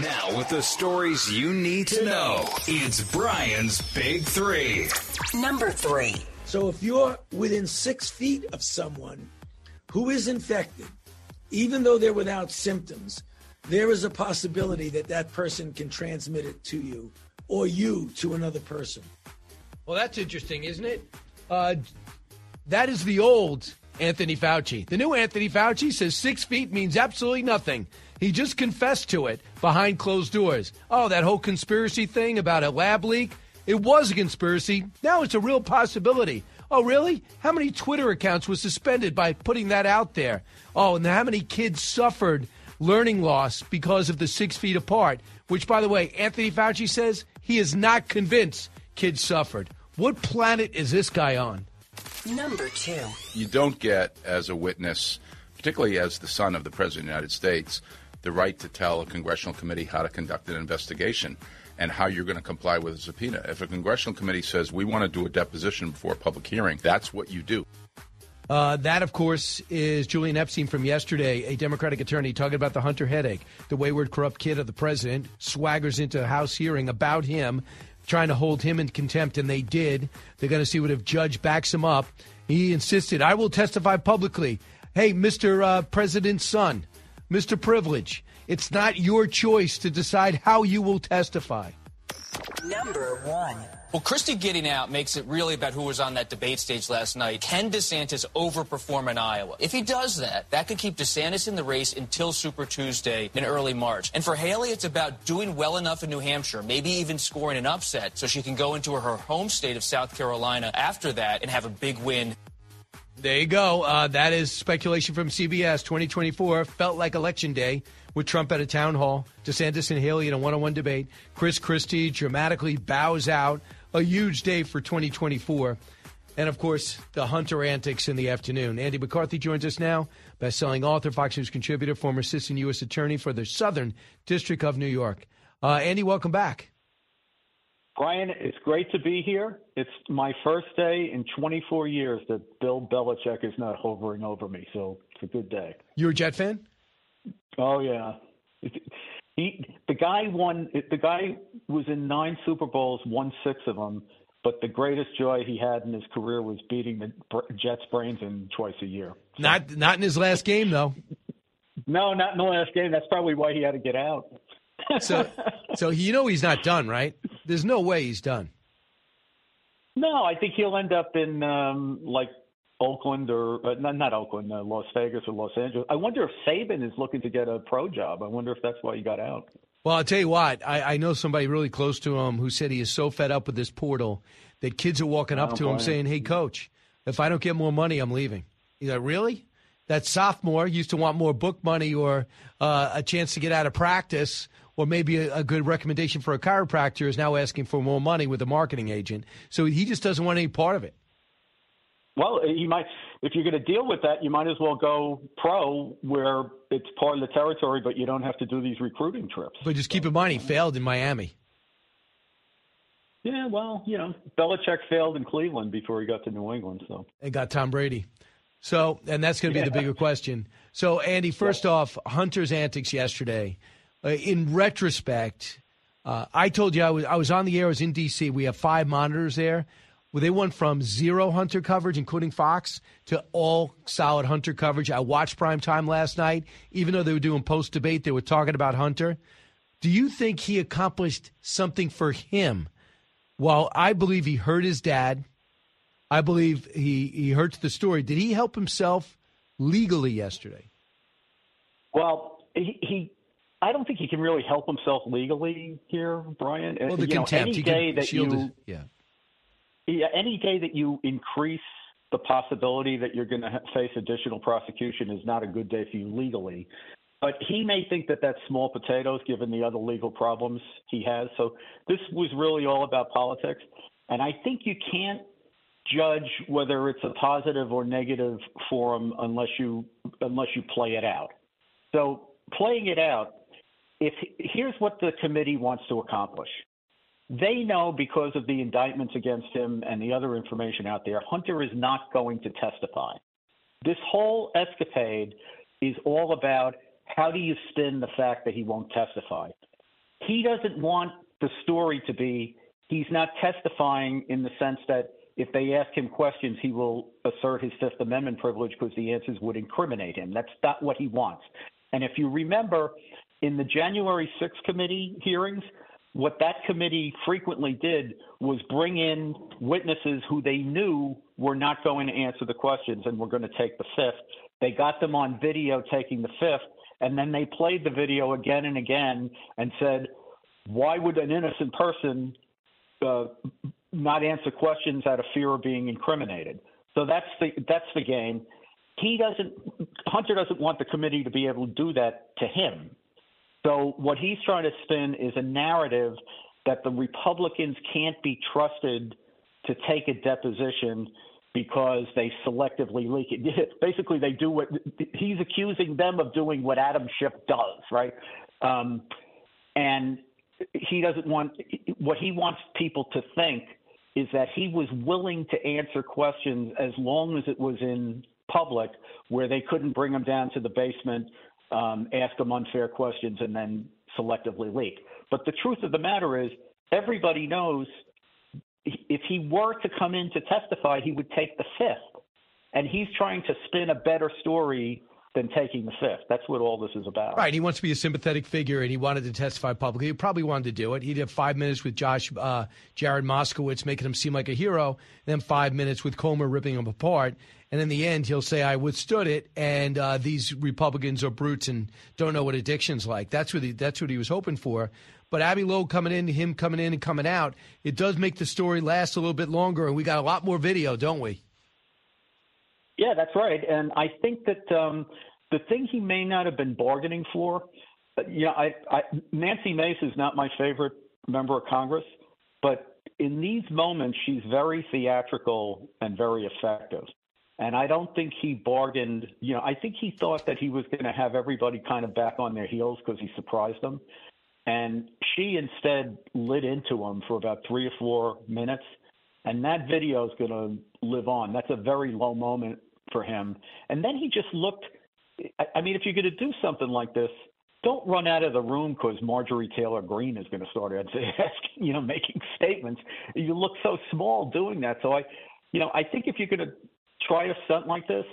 Now, with the stories you need to know, it's Brian's Big Three. Number three. So if you're within six feet of someone who is infected, even though they're without symptoms, there is a possibility that that person can transmit it to you or you to another person. Well, that's interesting, isn't it? Uh, that is the old Anthony Fauci. The new Anthony Fauci says six feet means absolutely nothing. He just confessed to it behind closed doors. Oh, that whole conspiracy thing about a lab leak? It was a conspiracy. Now it's a real possibility. Oh, really? How many Twitter accounts were suspended by putting that out there? Oh, and how many kids suffered learning loss because of the six feet apart? Which, by the way, Anthony Fauci says he is not convinced kids suffered. What planet is this guy on? Number two. You don't get, as a witness, particularly as the son of the President of the United States, the right to tell a congressional committee how to conduct an investigation and how you're going to comply with a subpoena. If a congressional committee says we want to do a deposition before a public hearing, that's what you do. Uh, that, of course, is Julian Epstein from yesterday, a Democratic attorney talking about the Hunter headache, the wayward, corrupt kid of the president, swaggers into a House hearing about him, trying to hold him in contempt, and they did. They're going to see what if judge backs him up. He insisted, I will testify publicly. Hey, Mr. Uh, President's son, Mr. Privilege, it's not your choice to decide how you will testify. Number one. Well, Christie getting out makes it really about who was on that debate stage last night. Can DeSantis overperform in Iowa? If he does that, that could keep DeSantis in the race until Super Tuesday in early March. And for Haley, it's about doing well enough in New Hampshire, maybe even scoring an upset so she can go into her home state of South Carolina after that and have a big win. There you go. Uh, that is speculation from CBS. 2024 felt like election day with Trump at a town hall, DeSantis and Haley in a one on one debate. Chris Christie dramatically bows out. A huge day for 2024. And of course, the Hunter antics in the afternoon. Andy McCarthy joins us now, best selling author, Fox News contributor, former assistant U.S. attorney for the Southern District of New York. Uh, Andy, welcome back. Brian, it's great to be here. It's my first day in 24 years that Bill Belichick is not hovering over me, so it's a good day. You're a Jet fan? Oh yeah. He the guy won. The guy was in nine Super Bowls, won six of them. But the greatest joy he had in his career was beating the Jets' brains in twice a year. So. Not not in his last game though. No, not in the last game. That's probably why he had to get out. so, so you know he's not done, right? There's no way he's done. No, I think he'll end up in um, like Oakland or uh, not, not Oakland, uh, Las Vegas or Los Angeles. I wonder if Saban is looking to get a pro job. I wonder if that's why he got out. Well, I'll tell you what. I, I know somebody really close to him who said he is so fed up with this portal that kids are walking up to him saying, "Hey, coach, if I don't get more money, I'm leaving." He's like, "Really?" That sophomore used to want more book money or uh, a chance to get out of practice or maybe a, a, good recommendation for a chiropractor is now asking for more money with a marketing agent. So he just doesn't want any part of it. Well, you might, if you're going to deal with that, you might as well go pro where it's part of the territory, but you don't have to do these recruiting trips. But just keep in mind, he failed in Miami. Yeah, well, you know, Belichick failed in Cleveland before he got to New England, so and got Tom Brady. So, and that's going to be yeah. the bigger question. So, Andy, first yeah. off, Hunter's antics yesterday. Uh, in retrospect, uh, I told you I was I was on the air. I was in D.C. We have five monitors there. Well, they went from zero Hunter coverage, including Fox, to all solid Hunter coverage. I watched prime time last night. Even though they were doing post debate, they were talking about Hunter. Do you think he accomplished something for him? While I believe he hurt his dad, I believe he he hurts the story. Did he help himself legally yesterday? Well, he, he I don't think he can really help himself legally here, Brian. Well, the you know, contempt. any he day can that shield you his- yeah. Yeah, any day that you increase the possibility that you're going to face additional prosecution is not a good day for you legally. But he may think that that's small potatoes given the other legal problems he has. So this was really all about politics. And I think you can't judge whether it's a positive or negative for him unless you unless you play it out. So playing it out, if here's what the committee wants to accomplish. They know because of the indictments against him and the other information out there, Hunter is not going to testify. This whole escapade is all about how do you spin the fact that he won't testify. He doesn't want the story to be he's not testifying in the sense that if they ask him questions, he will assert his Fifth Amendment privilege because the answers would incriminate him. That's not what he wants. And if you remember, in the January 6th committee hearings, what that committee frequently did was bring in witnesses who they knew were not going to answer the questions and were going to take the fifth. They got them on video taking the fifth, and then they played the video again and again and said, why would an innocent person uh, not answer questions out of fear of being incriminated? So that's the that's the game. He doesn't Hunter doesn't want the committee to be able to do that to him. So what he's trying to spin is a narrative that the Republicans can't be trusted to take a deposition because they selectively leak it. Basically, they do what he's accusing them of doing what Adam Schiff does, right? Um, and he doesn't want what he wants people to think is that he was willing to answer questions as long as it was in public, where they couldn't bring him down to the basement, um, ask them unfair questions, and then selectively leak. But the truth of the matter is, everybody knows if he were to come in to testify, he would take the fifth. And he's trying to spin a better story than taking the fifth. That's what all this is about. Right. He wants to be a sympathetic figure, and he wanted to testify publicly. He probably wanted to do it. He'd have five minutes with Josh, uh, Jared Moskowitz, making him seem like a hero, then five minutes with Comer ripping him apart. And in the end, he'll say, "I withstood it," and uh, these Republicans are brutes and don't know what addiction's like. That's what he, that's what he was hoping for. But Abby Lowell coming in, him coming in and coming out, it does make the story last a little bit longer, and we got a lot more video, don't we? Yeah, that's right. And I think that um, the thing he may not have been bargaining for, uh, you know, I, I, Nancy Mace is not my favorite member of Congress, but in these moments, she's very theatrical and very effective. And I don't think he bargained, you know, I think he thought that he was going to have everybody kind of back on their heels because he surprised them. And she instead lit into him for about three or four minutes. And that video is going to live on. That's a very low moment for him. And then he just looked. I- mean, if you're going to do something like this, don't run out of the room because Marjorie Taylor Greene is going to start asking, you know, making statements. You look so small doing that. So I, you know, I think if you're going to try a stunt like this,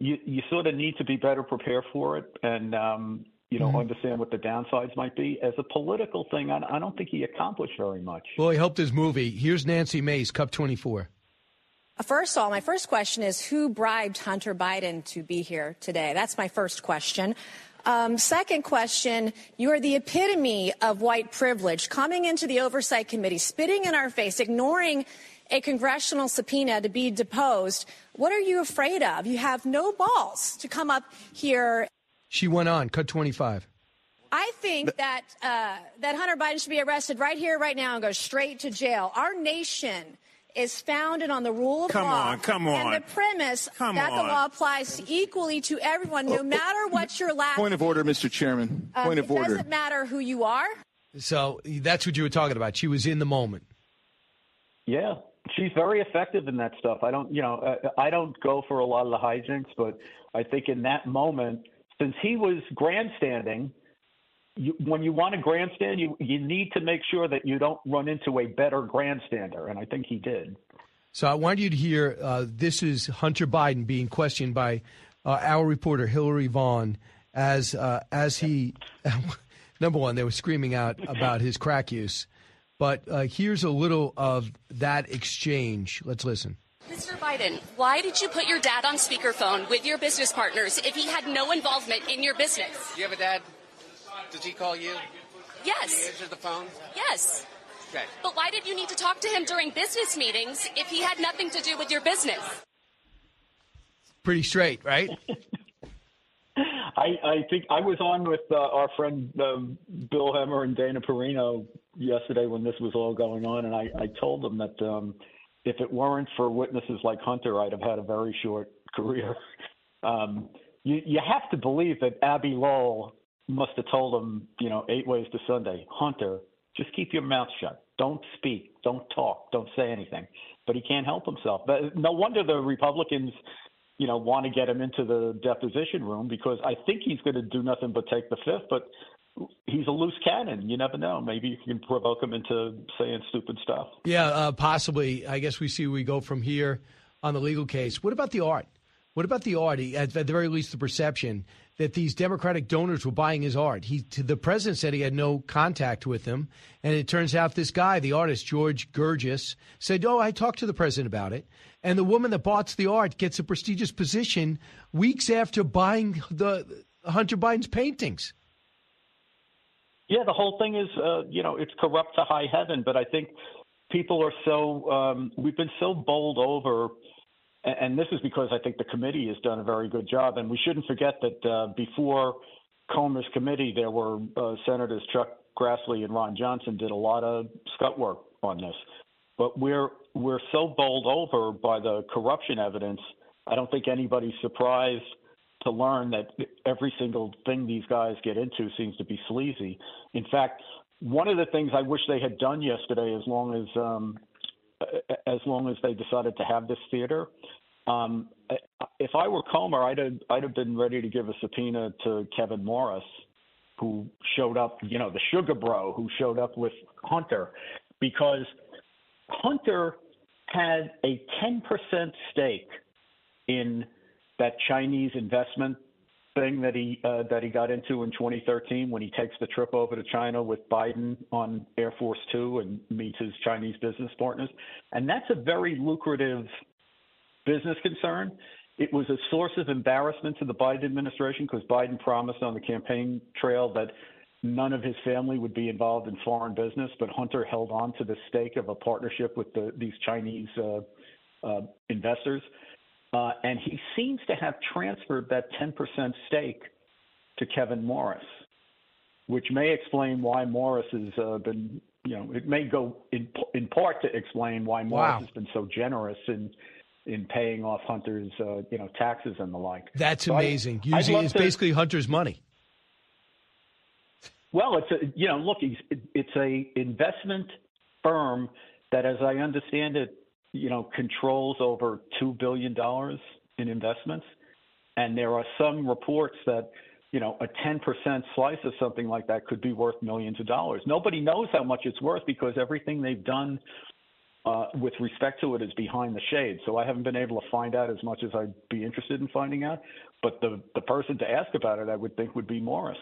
you you sort of need to be better prepared for it and um, you know Mhm. understand what the downsides might be. As a political thing, I, I don't think he accomplished very much. Well, he helped his movie. Here's Nancy Mace, Cup 24. First of all, my first question is who bribed Hunter Biden to be here today? That's my first question. Um, second question, you are the epitome of white privilege, coming into the Oversight Committee, spitting in our face, ignoring a congressional subpoena to be deposed. What are you afraid of? You have no balls to come up here. She went on, cut 25. I think that uh, that Hunter Biden should be arrested right here, right now, and go straight to jail. Our nation is founded on the rule of Come law. on, come And on. the premise Come that on. the law applies equally to everyone, no matter what your last. Point of order, Mr. Chairman. um, Point it of order. doesn't matter who you are. So that's what you were talking about. She was in the moment. Yeah, she's very effective in that stuff. I don't, you know, uh, I don't go for a lot of the hijinks, but I think in that moment, since he was grandstanding, you, when you want a grandstand, you you need to make sure that you don't run into a better grandstander, and I think he did. So I want you to hear uh, this is Hunter Biden being questioned by uh, our reporter Hillary Vaughn as uh, as he number one they were screaming out about his crack use, but uh, here's a little of that exchange. Let's listen. Mr. Biden, why did you put your dad on speakerphone with your business partners if he had no involvement in your business? Do you have a dad? Does he call you? Yes. Did he answer the phone? Yes. Okay. But why did you need to talk to him during business meetings if he had nothing to do with your business? Pretty straight, right? I, I think I was on with uh, our friend um, Bill Hemmer and Dana Perino yesterday when this was all going on, and I, I told them that um, if it weren't for witnesses like Hunter, I'd have had a very short career. Um, you, you have to believe that Abby Lowell must have told him, you know, eight ways to Sunday, Hunter, just keep your mouth shut. Don't speak. Don't talk. Don't say anything. But he can't help himself. But no wonder the Republicans you know, want to get him into the deposition room because I think he's going to do nothing but take the fifth. But he's a loose cannon. You never know. Maybe you can provoke him into saying stupid stuff. Yeah, uh, possibly. I guess we see we go from here on the legal case. What about the art? What about the art? At the very least, the perception that these Democratic donors were buying his art. He, the president said he had no contact with them, and it turns out this guy, the artist George Bergès, said, "Oh, I talked to the president about it." And the woman that bought the art gets a prestigious position weeks after buying the Hunter Biden's paintings. Yeah, the whole thing is, uh, you know, it's corrupt to high heaven. But I think people are so um, we've been so bowled over and this is because I think the committee has done a very good job. And we shouldn't forget that uh, before Comer's committee, there were uh, Senators Chuck Grassley and Ron Johnson did a lot of scut work on this. But we're we're so bowled over by the corruption evidence. I don't think anybody's surprised to learn that every single thing these guys get into seems to be sleazy. In fact, one of the things I wish they had done yesterday, as long as um, as long as they decided to have this theater. Um, if I were Comer, I'd have, I'd have been ready to give a subpoena to Kevin Morris, who showed up, you know, the sugar bro who showed up with Hunter, because Hunter had a 10% stake in that Chinese investment thing that he uh, that he got into in 2013 when he takes the trip over to China with Biden on Air Force Two and meets his Chinese business partners, and that's a very lucrative business concern. It was a source of embarrassment to the Biden administration because Biden promised on the campaign trail that none of his family would be involved in foreign business, but Hunter held on to the stake of a partnership with the, these Chinese uh, uh, investors. Uh, and he seems to have transferred that 10% stake to Kevin Morris, which may explain why Morris has uh, been, you know, it may go in, in part to explain why Morris Wow. has been so generous in in paying off Hunter's, uh, you know, taxes and the like. That's So amazing. I'd Using it's to- basically Hunter's money. Well, it's a you know, look, it's a investment firm that, as I understand it, you know, controls over two billion dollars in investments, and there are some reports that you know a ten percent slice of something like that could be worth millions of dollars. Nobody knows how much it's worth because everything they've done uh, with respect to it is behind the shade. So I haven't been able to find out as much as I'd be interested in finding out. But the the person to ask about it, I would think, would be Morris.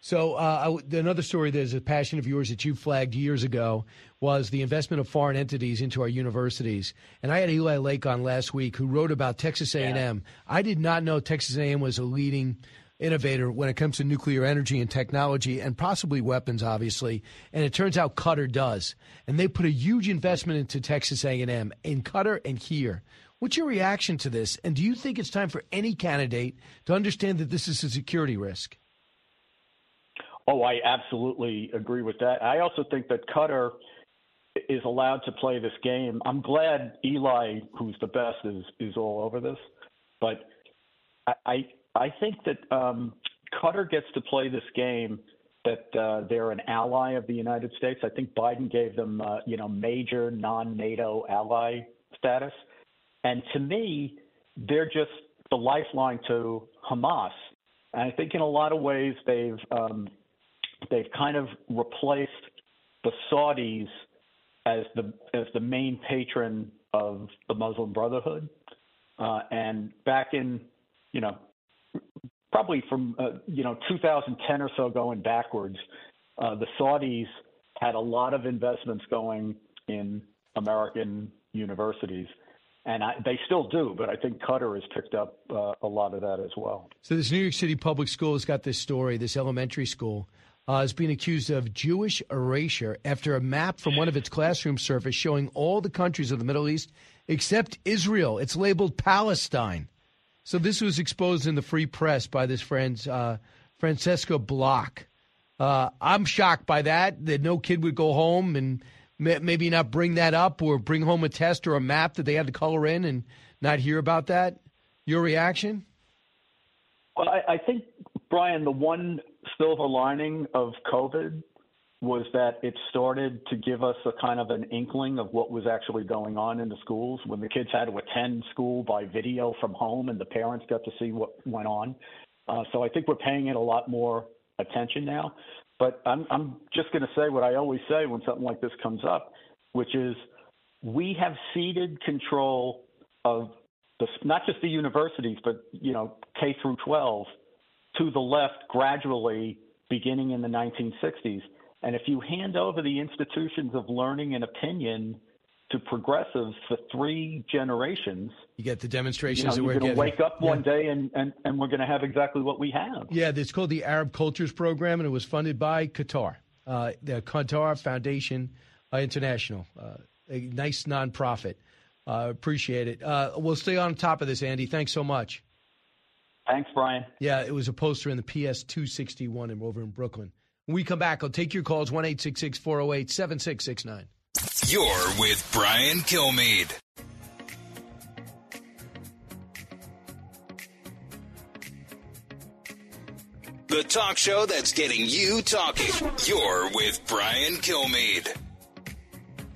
So uh, another story that is a passion of yours that you flagged years ago was the investment of foreign entities into our universities. And I had Eli Lake on last week who wrote about Texas A&M. I did not know Texas A&M was a leading innovator when it comes to nuclear energy and technology and possibly weapons obviously. And it turns out Qatar does. And they put a huge investment into Texas A&M in Qatar and here. What's your reaction to this? And do you think it's time for any candidate to understand that this is a security risk Oh, I absolutely agree with that. I also think that Qatar is allowed to play this game. I'm glad Eli, who's the best, is is all over this, but I I, I think that um, Qatar gets to play this game. That uh, they're an ally of the United States. I think Biden gave them, uh, you know, major non-NATO ally status, and to me, they're just the lifeline to Hamas. And I think in a lot of ways they've um, they've kind of replaced the Saudis as the as the main patron of the Muslim Brotherhood. Uh, and back in, you know, probably from uh, you know 2010 or so going backwards, uh, the Saudis had a lot of investments going in American universities, and I, they still do. But I think Qatar has picked up uh, a lot of that as well. So this New York City public school has got this story. This elementary school uh, is being accused of Jewish erasure after a map from one of its classrooms surfaced showing all the countries of the Middle East except Israel. It's labeled Palestine. So this was exposed in the free press by this friend uh, Francesca Block. Uh, I'm shocked by that. That no kid would go home and maybe not bring that up or bring home a test or a map that they had to color in and not hear about that. Your reaction? Well, I, I think Brian, the one silver lining of COVID was that it started to give us a kind of an inkling of what was actually going on in the schools when the kids had to attend school by video from home and the parents got to see what went on. Uh, so I think we're paying it a lot more attention now. But I'm, I'm just going to say what I always say when something like this comes up, which is we have ceded control of the, not just the universities, but you know K through 12 to the left gradually beginning in the 1960s. And if you hand over the institutions of learning and opinion to progressives for three generations, you get the demonstrations you know, that we're going to wake up one day and, and, and we're going to have exactly what we have. Yeah, it's called the Arab Cultures Program, and it was funded by Qatar, uh, the Qatar Foundation uh, International, uh, a nice nonprofit. Uh, appreciate it. Uh, we'll stay on top of this, Andy. Thanks so much. Thanks, Brian. Yeah, it was a poster in the PS 261 and over in Brooklyn. When we come back, I'll take your calls 1 408 7669. You're with Brian Kilmeade. The talk show that's getting you talking. You're with Brian Kilmeade.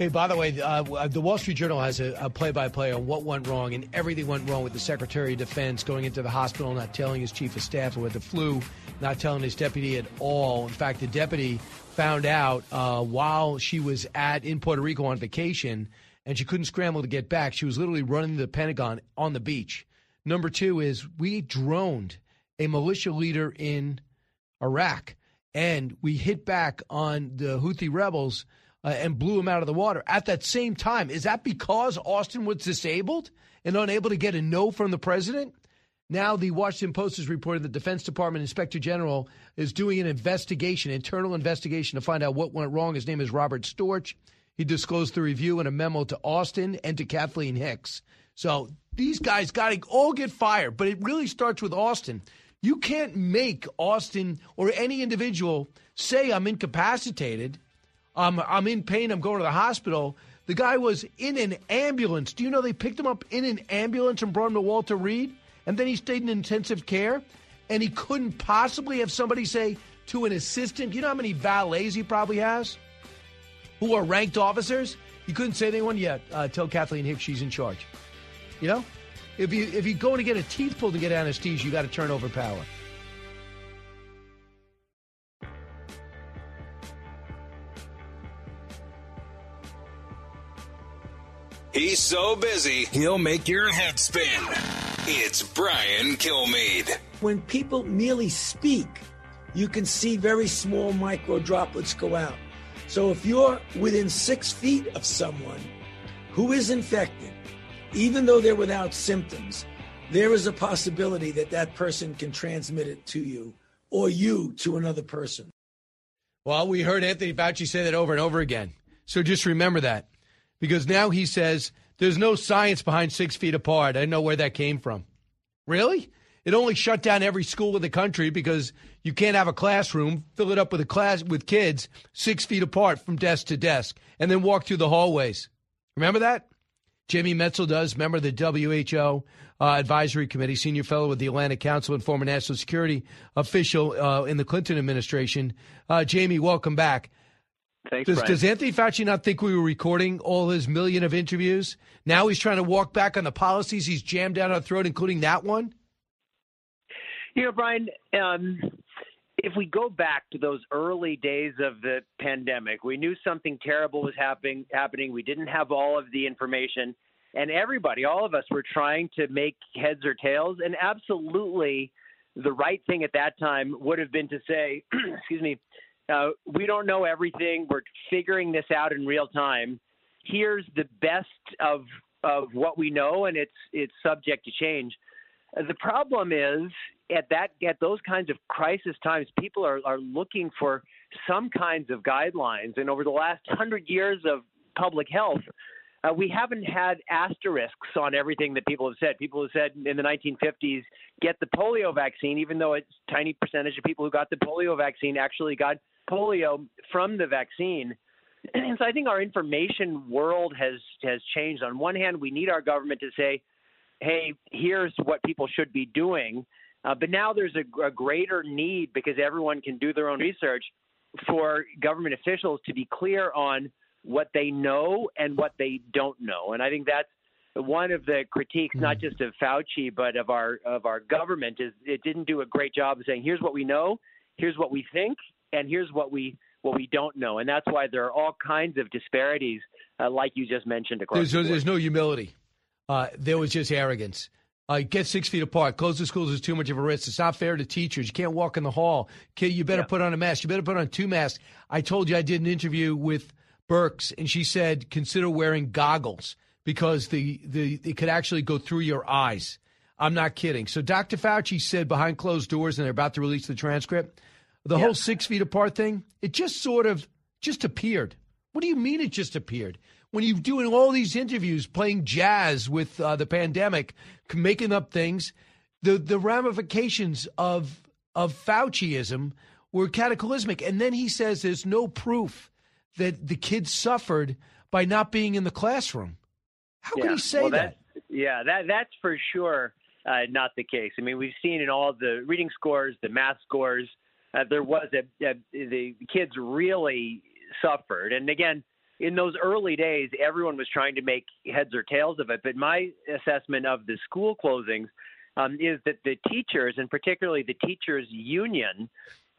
Hey, by the way, uh, the Wall Street Journal has a, a play-by-play on what went wrong, and everything went wrong with the Secretary of Defense going into the hospital, not telling his chief of staff who the flu, not telling his deputy at all. In fact, the deputy found out uh, while she was at in Puerto Rico on vacation, and she couldn't scramble to get back. She was literally running the Pentagon on the beach. Number two is we droned a militia leader in Iraq, and we hit back on the Houthi rebels uh, and blew him out of the water at that same time. Is that because Austin was disabled and unable to get a no from the president? Now, the Washington Post has reported the Defense Department Inspector General is doing an investigation, internal investigation, to find out what went wrong. His name is Robert Storch. He disclosed the review in a memo to Austin and to Kathleen Hicks. So these guys got to all get fired, but it really starts with Austin. You can't make Austin or any individual say, I'm incapacitated I'm, I'm in pain. I'm going to the hospital. The guy was in an ambulance. Do you know they picked him up in an ambulance and brought him to Walter Reed? And then he stayed in intensive care. And he couldn't possibly have somebody say to an assistant, you know how many valets he probably has who are ranked officers? He couldn't say to anyone yet. Uh, tell Kathleen Hicks she's in charge. You know? If you if you go to get a teeth pulled to get anesthesia, you got to turn over power. He's so busy, he'll make your head spin. It's Brian Kilmeade. When people merely speak, you can see very small micro droplets go out. So if you're within six feet of someone who is infected, even though they're without symptoms, there is a possibility that that person can transmit it to you or you to another person. Well, we heard Anthony Fauci say that over and over again. So just remember that because now he says there's no science behind six feet apart. I know where that came from. Really? It only shut down every school in the country because you can't have a classroom, fill it up with a class with kids six feet apart from desk to desk, and then walk through the hallways. Remember that? Jamie Metzl does, member of the WHO uh, Advisory Committee, senior fellow with the Atlantic Council, and former national security official uh, in the Clinton administration. Uh, Jamie, welcome back. Thanks, does, Brian. does Anthony Fauci not think we were recording all his million of interviews? Now he's trying to walk back on the policies he's jammed down our throat, including that one? You know, Brian, um, if we go back to those early days of the pandemic, we knew something terrible was happening. Happening. We didn't have all of the information, and everybody, all of us, were trying to make heads or tails. And absolutely, the right thing at that time would have been to say, "Excuse me, uh, we don't know everything. We're figuring this out in real time. Here's the best of of what we know, and it's it's subject to change. Uh, The problem is at that at those kinds of crisis times, people are, are looking for some kinds of guidelines. And over the last hundred years of public health, uh, we haven't had asterisks on everything that people have said. People have said in the 1950s, get the polio vaccine, even though a tiny percentage of people who got the polio vaccine actually got polio from the vaccine. And so I think our information world has has changed. On one hand, we need our government to say, "Hey, here's what people should be doing," uh, but now there's a, a greater need because everyone can do their own research for government officials to be clear on what they know and what they don't know. And I think that's one of the critiques, not just of Fauci, but of our of our government, is it didn't do a great job of saying, "Here's what we know, here's what we think, and here's what we what we don't know." And that's why there are all kinds of disparities, uh, like you just mentioned across. There's, the there's no humility. Uh, there was just arrogance. Uh, get six feet apart. Close the schools is too much of a risk. It's not fair to teachers. You can't walk in the hall. Kid, you better put on a mask. You better put on two masks. I told you I did an interview with Birx, and she said consider wearing goggles because the, the it could actually go through your eyes. I'm not kidding. So Dr. Fauci said behind closed doors, and they're about to release the transcript, the whole six feet apart thing, it just sort of just appeared. What do you mean it just appeared? When you're doing all these interviews, playing jazz with uh, the pandemic, making up things, the the ramifications of of Fauciism were cataclysmic. And then he says there's no proof that the kids suffered by not being in the classroom. How yeah. can he say well, that? Yeah, that that's for sure uh, not the case. I mean, we've seen in all the reading scores, the math scores, uh, there was a, a the kids really suffered. And again, in those early days, everyone was trying to make heads or tails of it. But my assessment of the school closings um, is that the teachers, and particularly the teachers' union,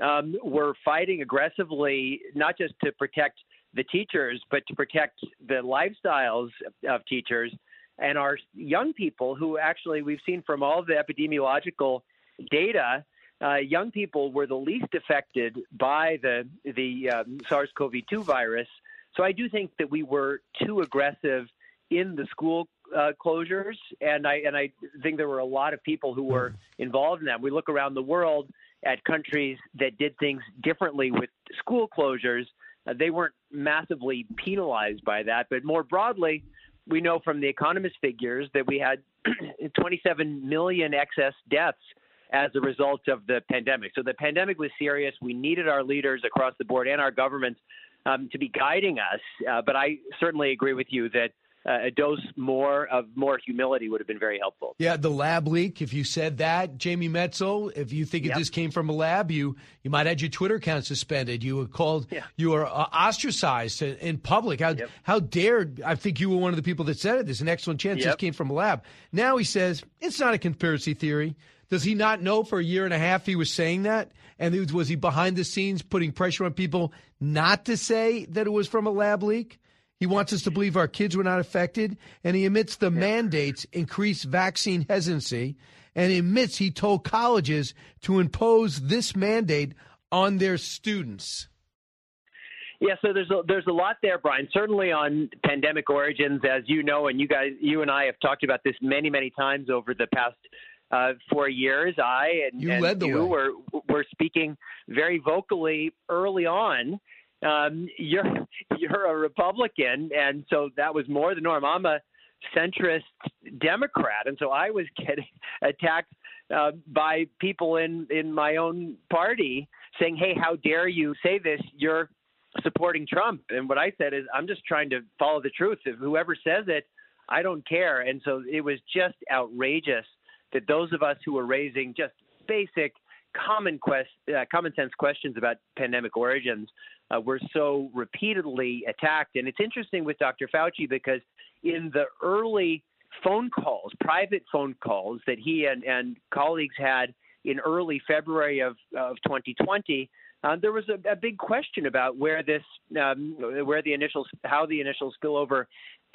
um, were fighting aggressively, not just to protect the teachers, but to protect the lifestyles of teachers and our young people who actually we've seen from all the epidemiological data uh, young people were the least affected by the the um, SARS-CoV-2 virus. So I do think that we were too aggressive in the school uh, closures, and I and I think there were a lot of people who were involved in that. We look around the world at countries that did things differently with school closures. Uh, they weren't massively penalized by that, but more broadly, we know from the economist figures that we had 27 million excess deaths as a result of the pandemic. So the pandemic was serious. We needed our leaders across the board and our governments um, to be guiding us. Uh, but I certainly agree with you that uh, a dose more of more humility would have been very helpful. Yeah, the lab leak. If you said that, Jamie Metzl, if you think Yep. it just came from a lab, you you might have had your Twitter account suspended. You were called, Yeah. you were uh, ostracized in, in public. How how dared? I think you were one of the people that said it. There's an excellent chance this came from a lab. Now he says it's not a conspiracy theory. Does he not know for a year and a half he was saying that? And was, was he behind the scenes putting pressure on people not to say that it was from a lab leak? He wants us to believe our kids were not affected, and he admits the mandates increase vaccine hesitancy, and he admits he told colleges to impose this mandate on their students. Yeah, so there's a, there's a lot there, Brian. Certainly on pandemic origins, as you know, and you guys, you and I have talked about this many, many times over the past uh, four years. I and You and you were were speaking very vocally early on. Um, you're you're a Republican, and so that was more the norm. I'm a centrist Democrat, and so I was getting attacked uh, by people in in my own party saying, "Hey, how dare you say this? You're supporting Trump." And what I said is, "I'm just trying to follow the truth. If whoever says it, I don't care." And so it was just outrageous that those of us who were raising just basic common quest, uh, common sense questions about pandemic origins uh, were so repeatedly attacked. And it's interesting with Dr. Fauci because in the early phone calls, private phone calls that he and, and colleagues had in early February of, of 2020, uh, there was a, a big question about where this, um, where the initial, how the initial spillover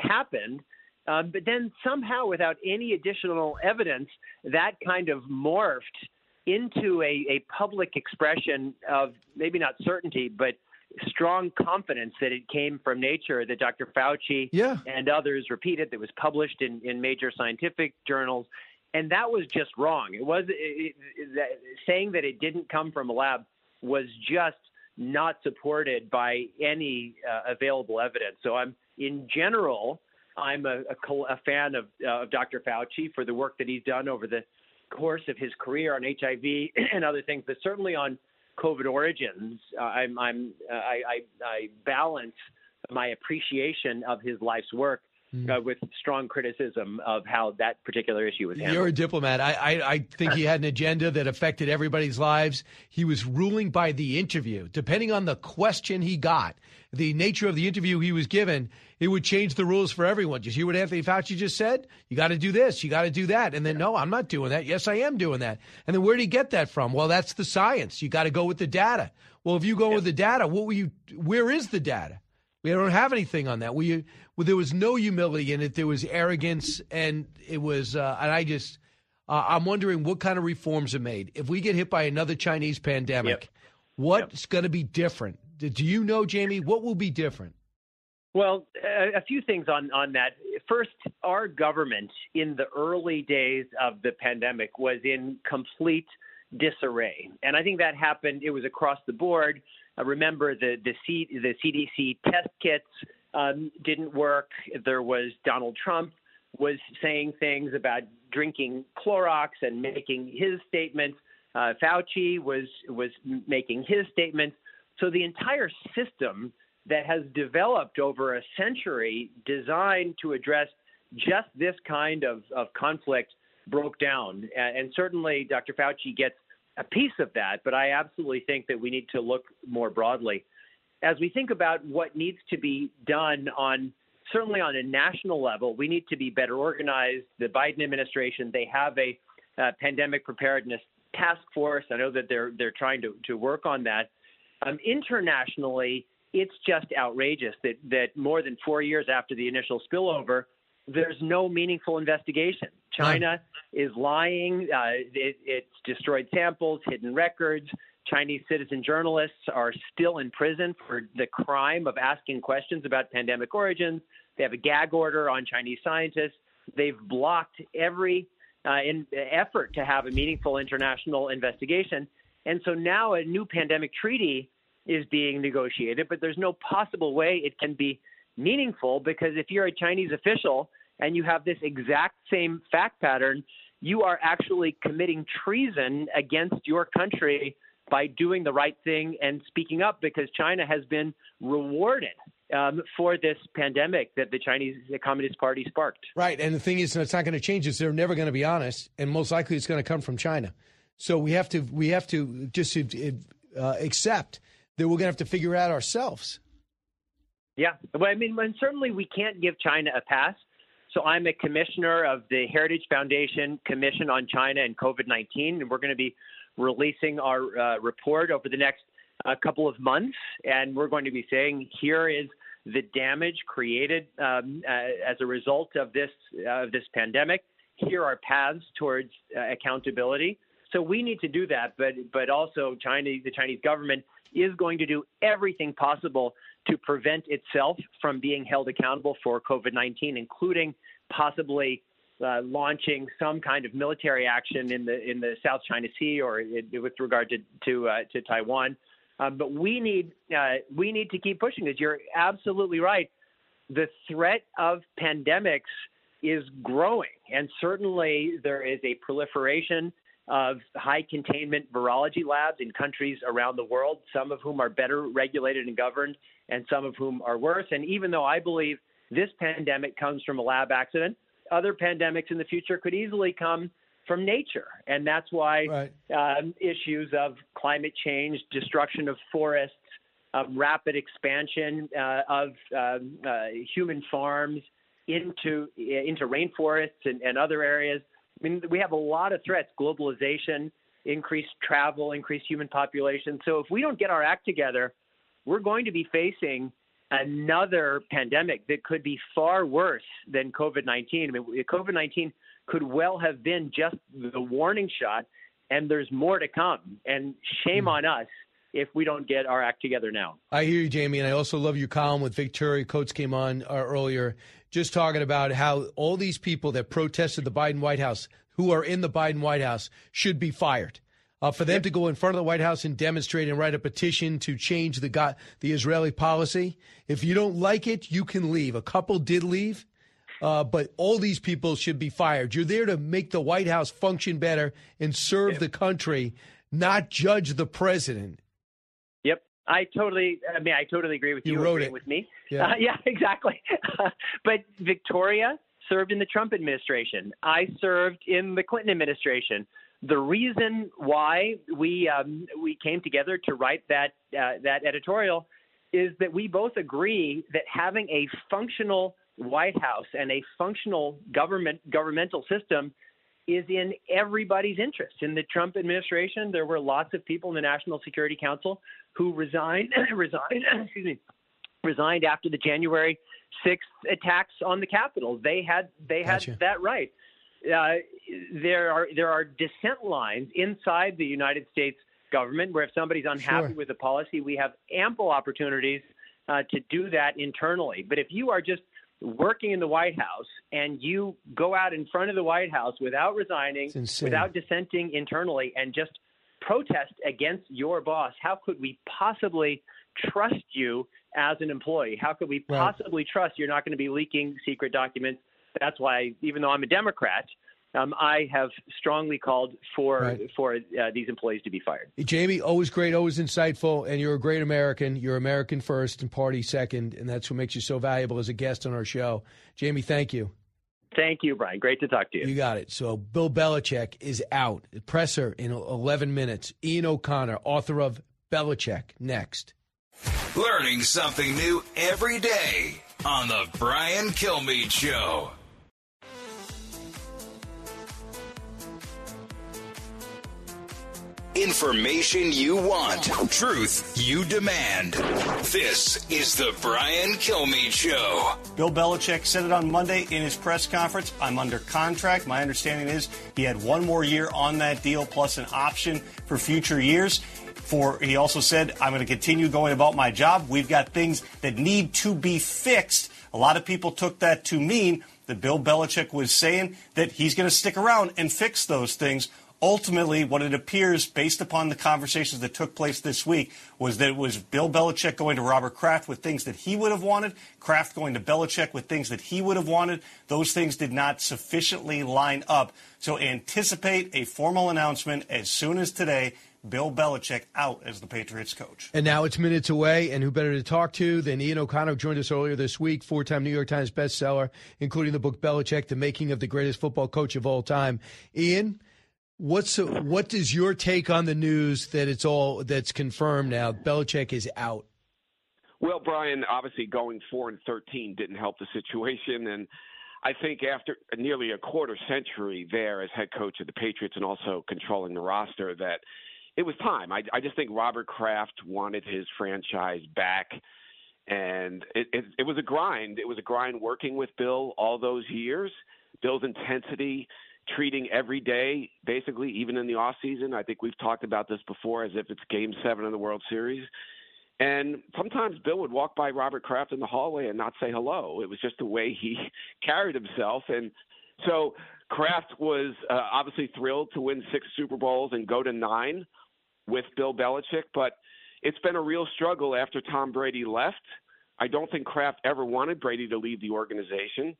happened. Um, but then somehow, without any additional evidence, that kind of morphed into a, a public expression of maybe not certainty, but strong confidence that it came from nature that Dr. Fauci yeah. and others repeated that was published in, in major scientific journals. And that was just wrong. It was it, it, that, saying that it didn't come from a lab was just not supported by any uh, available evidence. So I'm, in general, I'm a, a, a fan of, uh, of Dr. Fauci for the work that he's done over the course of his career on HIV and other things, but certainly on COVID origins, uh, I'm, I'm uh, I, I, I balance my appreciation of his life's work uh, with strong criticism of how that particular issue was handled. You're a diplomat. I, I, I think he had an agenda that affected everybody's lives. He was ruling by the interview. Depending on the question he got, the nature of the interview he was given, it would change the rules for everyone. Did you hear what Anthony Fauci just said? You got to do this, you got to do that. And then, no, I'm not doing that. Yes, I am doing that. And then where did he get that from? Well, that's the science. You got to go with the data. Well, if you go with the data, what were you, where is the data? We don't have anything on that. We, well, there was no humility in it. There was arrogance, and it was. Uh, and I just, uh, I'm wondering what kind of reforms are made if we get hit by another Chinese pandemic. Yep. What's yep. going to be different? Do you know, Jamie? What will be different? Well, a, a few things on on that. First, our government in the early days of the pandemic was in complete disarray, and I think that happened. It was across the board. Uh, remember the the, C, the CDC test kits um, didn't work. There was Donald Trump was saying things about drinking Clorox and making his statements. Uh, Fauci was was making his statements. So the entire system that has developed over a century, designed to address just this kind of, of conflict, broke down. And, and certainly, Dr. Fauci gets a piece of that, but I absolutely think that we need to look more broadly. As we think about what needs to be done on certainly on a national level, we need to be better organized. The Biden administration, they have a uh, pandemic preparedness task force. I know that they're they're trying to, to work on that. Um, internationally, it's just outrageous that that more than four years after the initial spillover, there's no meaningful investigation. China is lying. Uh, it, it's destroyed samples, hidden records. Chinese citizen journalists are still in prison for the crime of asking questions about pandemic origins. They have a gag order on Chinese scientists. They've blocked every uh, in, effort to have a meaningful international investigation. And so now a new pandemic treaty is being negotiated, but there's no possible way it can be meaningful because if you're a Chinese official and you have this exact same fact pattern, you are actually committing treason against your country by doing the right thing and speaking up because China has been rewarded um, for this pandemic that the Chinese Communist Party sparked. Right. And the thing is, it's not going to change. Is they're never going to be honest, and most likely it's going to come from China. So we have to we have to just uh, accept that we're going to have to figure out ourselves. Yeah, well, I mean, certainly we can't give China a pass. So I'm a commissioner of the Heritage Foundation Commission on China and COVID 19, and we're going to be releasing our uh, report over the next uh, couple of months, and we're going to be saying here is the damage created um, uh, as a result of this uh, of this pandemic. Here are paths towards uh, accountability. So we need to do that, but but also China, the Chinese government is going to do everything possible to prevent itself from being held accountable for COVID 19, including possibly uh, launching some kind of military action in the in the South China Sea or with regard to to, uh, to Taiwan. Um, but we need uh, we need to keep pushing this. You're absolutely right. The threat of pandemics is growing, and certainly there is a proliferation of high containment virology labs in countries around the world, some of whom are better regulated and governed, and some of whom are worse. And even though I believe this pandemic comes from a lab accident, other pandemics in the future could easily come from nature. And that's why right. um, issues of climate change, destruction of forests, um, rapid expansion uh, of um, uh, human farms into into rainforests and, and other areas I mean, we have a lot of threats globalization, increased travel, increased human population. So if we don't get our act together, we're going to be facing another pandemic that could be far worse than COVID 19. I mean, COVID 19 could well have been just the warning shot, and there's more to come. And shame mm. on us if we don't get our act together now. I hear you, Jamie, and I also love your column with Victoria Coates came on uh, earlier, just talking about how all these people that protested the Biden White House, who are in the Biden White House, should be fired. Uh, for them to go in front of the White House and demonstrate and write a petition to change the the Israeli policy. If you don't like it, you can leave. A couple did leave, uh, but all these people should be fired. You're there to make the White House function better and serve yep. the country, not judge the president. Yep, I totally. I mean, I totally agree with you. You wrote it with me. Yeah, uh, yeah exactly. but Victoria served in the Trump administration. I served in the Clinton administration. The reason why we um, we came together to write that uh, that editorial is that we both agree that having a functional White House and a functional government governmental system is in everybody's interest. In the Trump administration, there were lots of people in the National Security Council who resigned resigned excuse me resigned after the January 6th attacks on the Capitol. They had they had Gotcha. that right. Uh, there are there are dissent lines inside the United States government where if somebody's unhappy Sure. with a policy, we have ample opportunities uh, to do that internally. But if you are just working in the White House and you go out in front of the White House without resigning, without dissenting internally, and just protest against your boss, how could we possibly trust you as an employee? How could we Right. possibly trust you're not going to be leaking secret documents? That's why, even though I'm a Democrat, um, I have strongly called for Right. for uh, these employees to be fired. Jamie, always great, always insightful, and you're a great American. You're American first and party second, and that's what makes you so valuable as a guest on our show. Jamie, thank you. Thank you, Brian. Great to talk to you. You got it. So Bill Belichick is out. Presser in 11 minutes. Ian O'Connor, author of Belichick, next. Learning something new every day on the Brian Kilmeade Show. Information you want, truth you demand. This is the Brian Kilmeade Show. Bill Belichick said it on Monday in his press conference. I'm under contract. My understanding is he had one more year on that deal plus an option for future years. For he also said, I'm going to continue going about my job. We've got things that need to be fixed. A lot of people took that to mean that Bill Belichick was saying that he's going to stick around and fix those things. Ultimately, what it appears, based upon the conversations that took place this week, was that it was Bill Belichick going to Robert Kraft with things that he would have wanted, Kraft going to Belichick with things that he would have wanted. Those things did not sufficiently line up. So anticipate a formal announcement as soon as today. Bill Belichick out as the Patriots coach. And now it's minutes away, and who better to talk to than Ian O'Connor, joined us earlier this week, four time New York Times bestseller, including the book Belichick, The Making of the Greatest Football Coach of All Time. Ian, what's what is your take on the news that it's all that's confirmed now? Belichick is out. Well, Brian, obviously going four and thirteen didn't help the situation, and I think after nearly a quarter century there as head coach of the Patriots and also controlling the roster, that it was time. I, I just think Robert Kraft wanted his franchise back, and it, it, it was a grind. It was a grind working with Bill all those years. Bill's intensity, treating every day, basically, even in the off season. I think we've talked about this before, as if it's Game Seven of the World Series. And sometimes Bill would walk by Robert Kraft in the hallway and not say hello. It was just the way he carried himself. And so Kraft was uh, obviously thrilled to win six Super Bowls and go to nine with Bill Belichick, but it's been a real struggle after Tom Brady left. I don't think Kraft ever wanted Brady to leave the organization.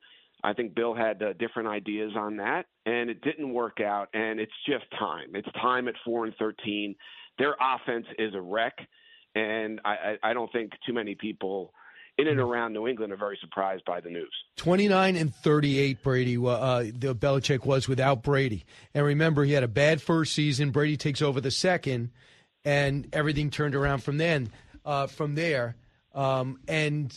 I think Bill had uh, different ideas on that, and it didn't work out. And it's just time. It's time at four and thirteen. Their offense is a wreck, and I, I, I don't think too many people in and around New England are very surprised by the news. 29 and 38 Brady uh, the Belichick was without Brady. And remember he had a bad first season, Brady takes over the second and everything turned around from then uh, from there. Um, and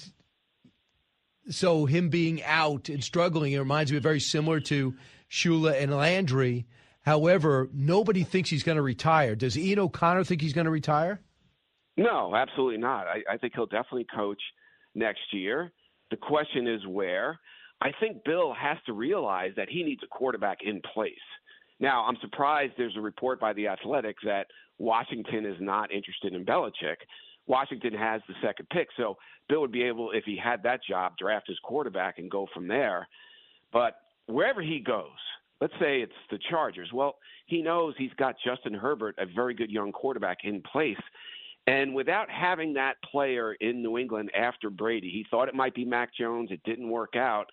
so him being out and struggling it reminds me very similar to Shula and Landry. However, nobody thinks he's going to retire. Does Ian O'Connor think he's going to retire? No, absolutely not. I, I think he'll definitely coach next year. The question is where. I think Bill has to realize that he needs a quarterback in place. Now, I'm surprised there's a report by the Athletic that Washington is not interested in Belichick. Washington has the second pick, so Bill would be able, if he had that job, draft his quarterback and go from there. But wherever he goes, let's say it's the Chargers. Well, he knows he's got Justin Herbert, a very good young quarterback, in place. And without having that player in New England after Brady, he thought it might be Mac Jones. It didn't work out.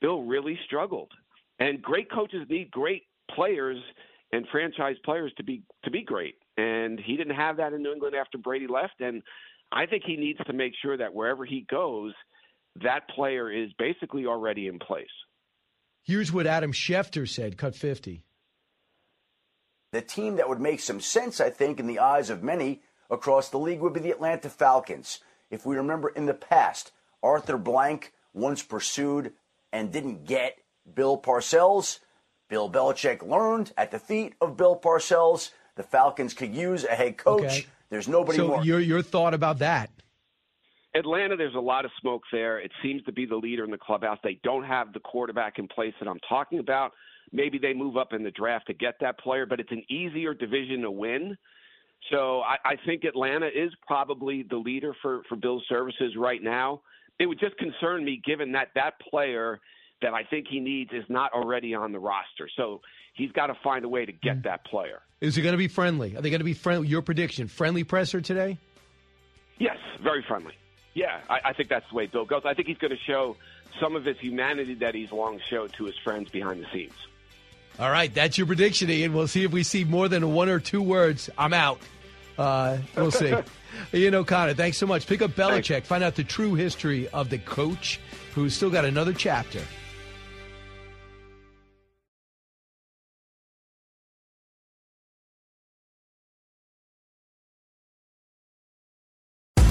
Bill really struggled. And great coaches need great players and franchise players to be to be great. And he didn't have that in New England after Brady left. And I think he needs to make sure that wherever he goes, that player is basically already in place. Here's what Adam Schefter said, cut 50. The team that would make some sense, I think, in the eyes of many across the league would be the Atlanta Falcons. If we remember in the past, Arthur Blank once pursued and didn't get Bill Parcells. Bill Belichick learned at the feet of Bill Parcells the Falcons could use a head coach. Okay. There's nobody so more. your your thought about that? Atlanta, there's a lot of smoke there. It seems to be the leader in the clubhouse. They don't have the quarterback in place that I'm talking about. Maybe they move up in the draft to get that player, but it's an easier division to win. So I, I think Atlanta is probably the leader for, for Bill's services right now. It would just concern me given that that player that I think he needs is not already on the roster. So he's got to find a way to get that player. Is it going to be friendly? Are they going to be friendly? Your prediction: friendly presser today? Yes, very friendly. Yeah, I, I think that's the way Bill goes. I think he's going to show some of his humanity that he's long showed to his friends behind the scenes. All right, that's your prediction, Ian. We'll see if we see more than one or two words. I'm out. Uh, we'll see. Ian O'Connor, thanks so much. Pick up Belichick. Thanks. Find out the true history of the coach who's still got another chapter.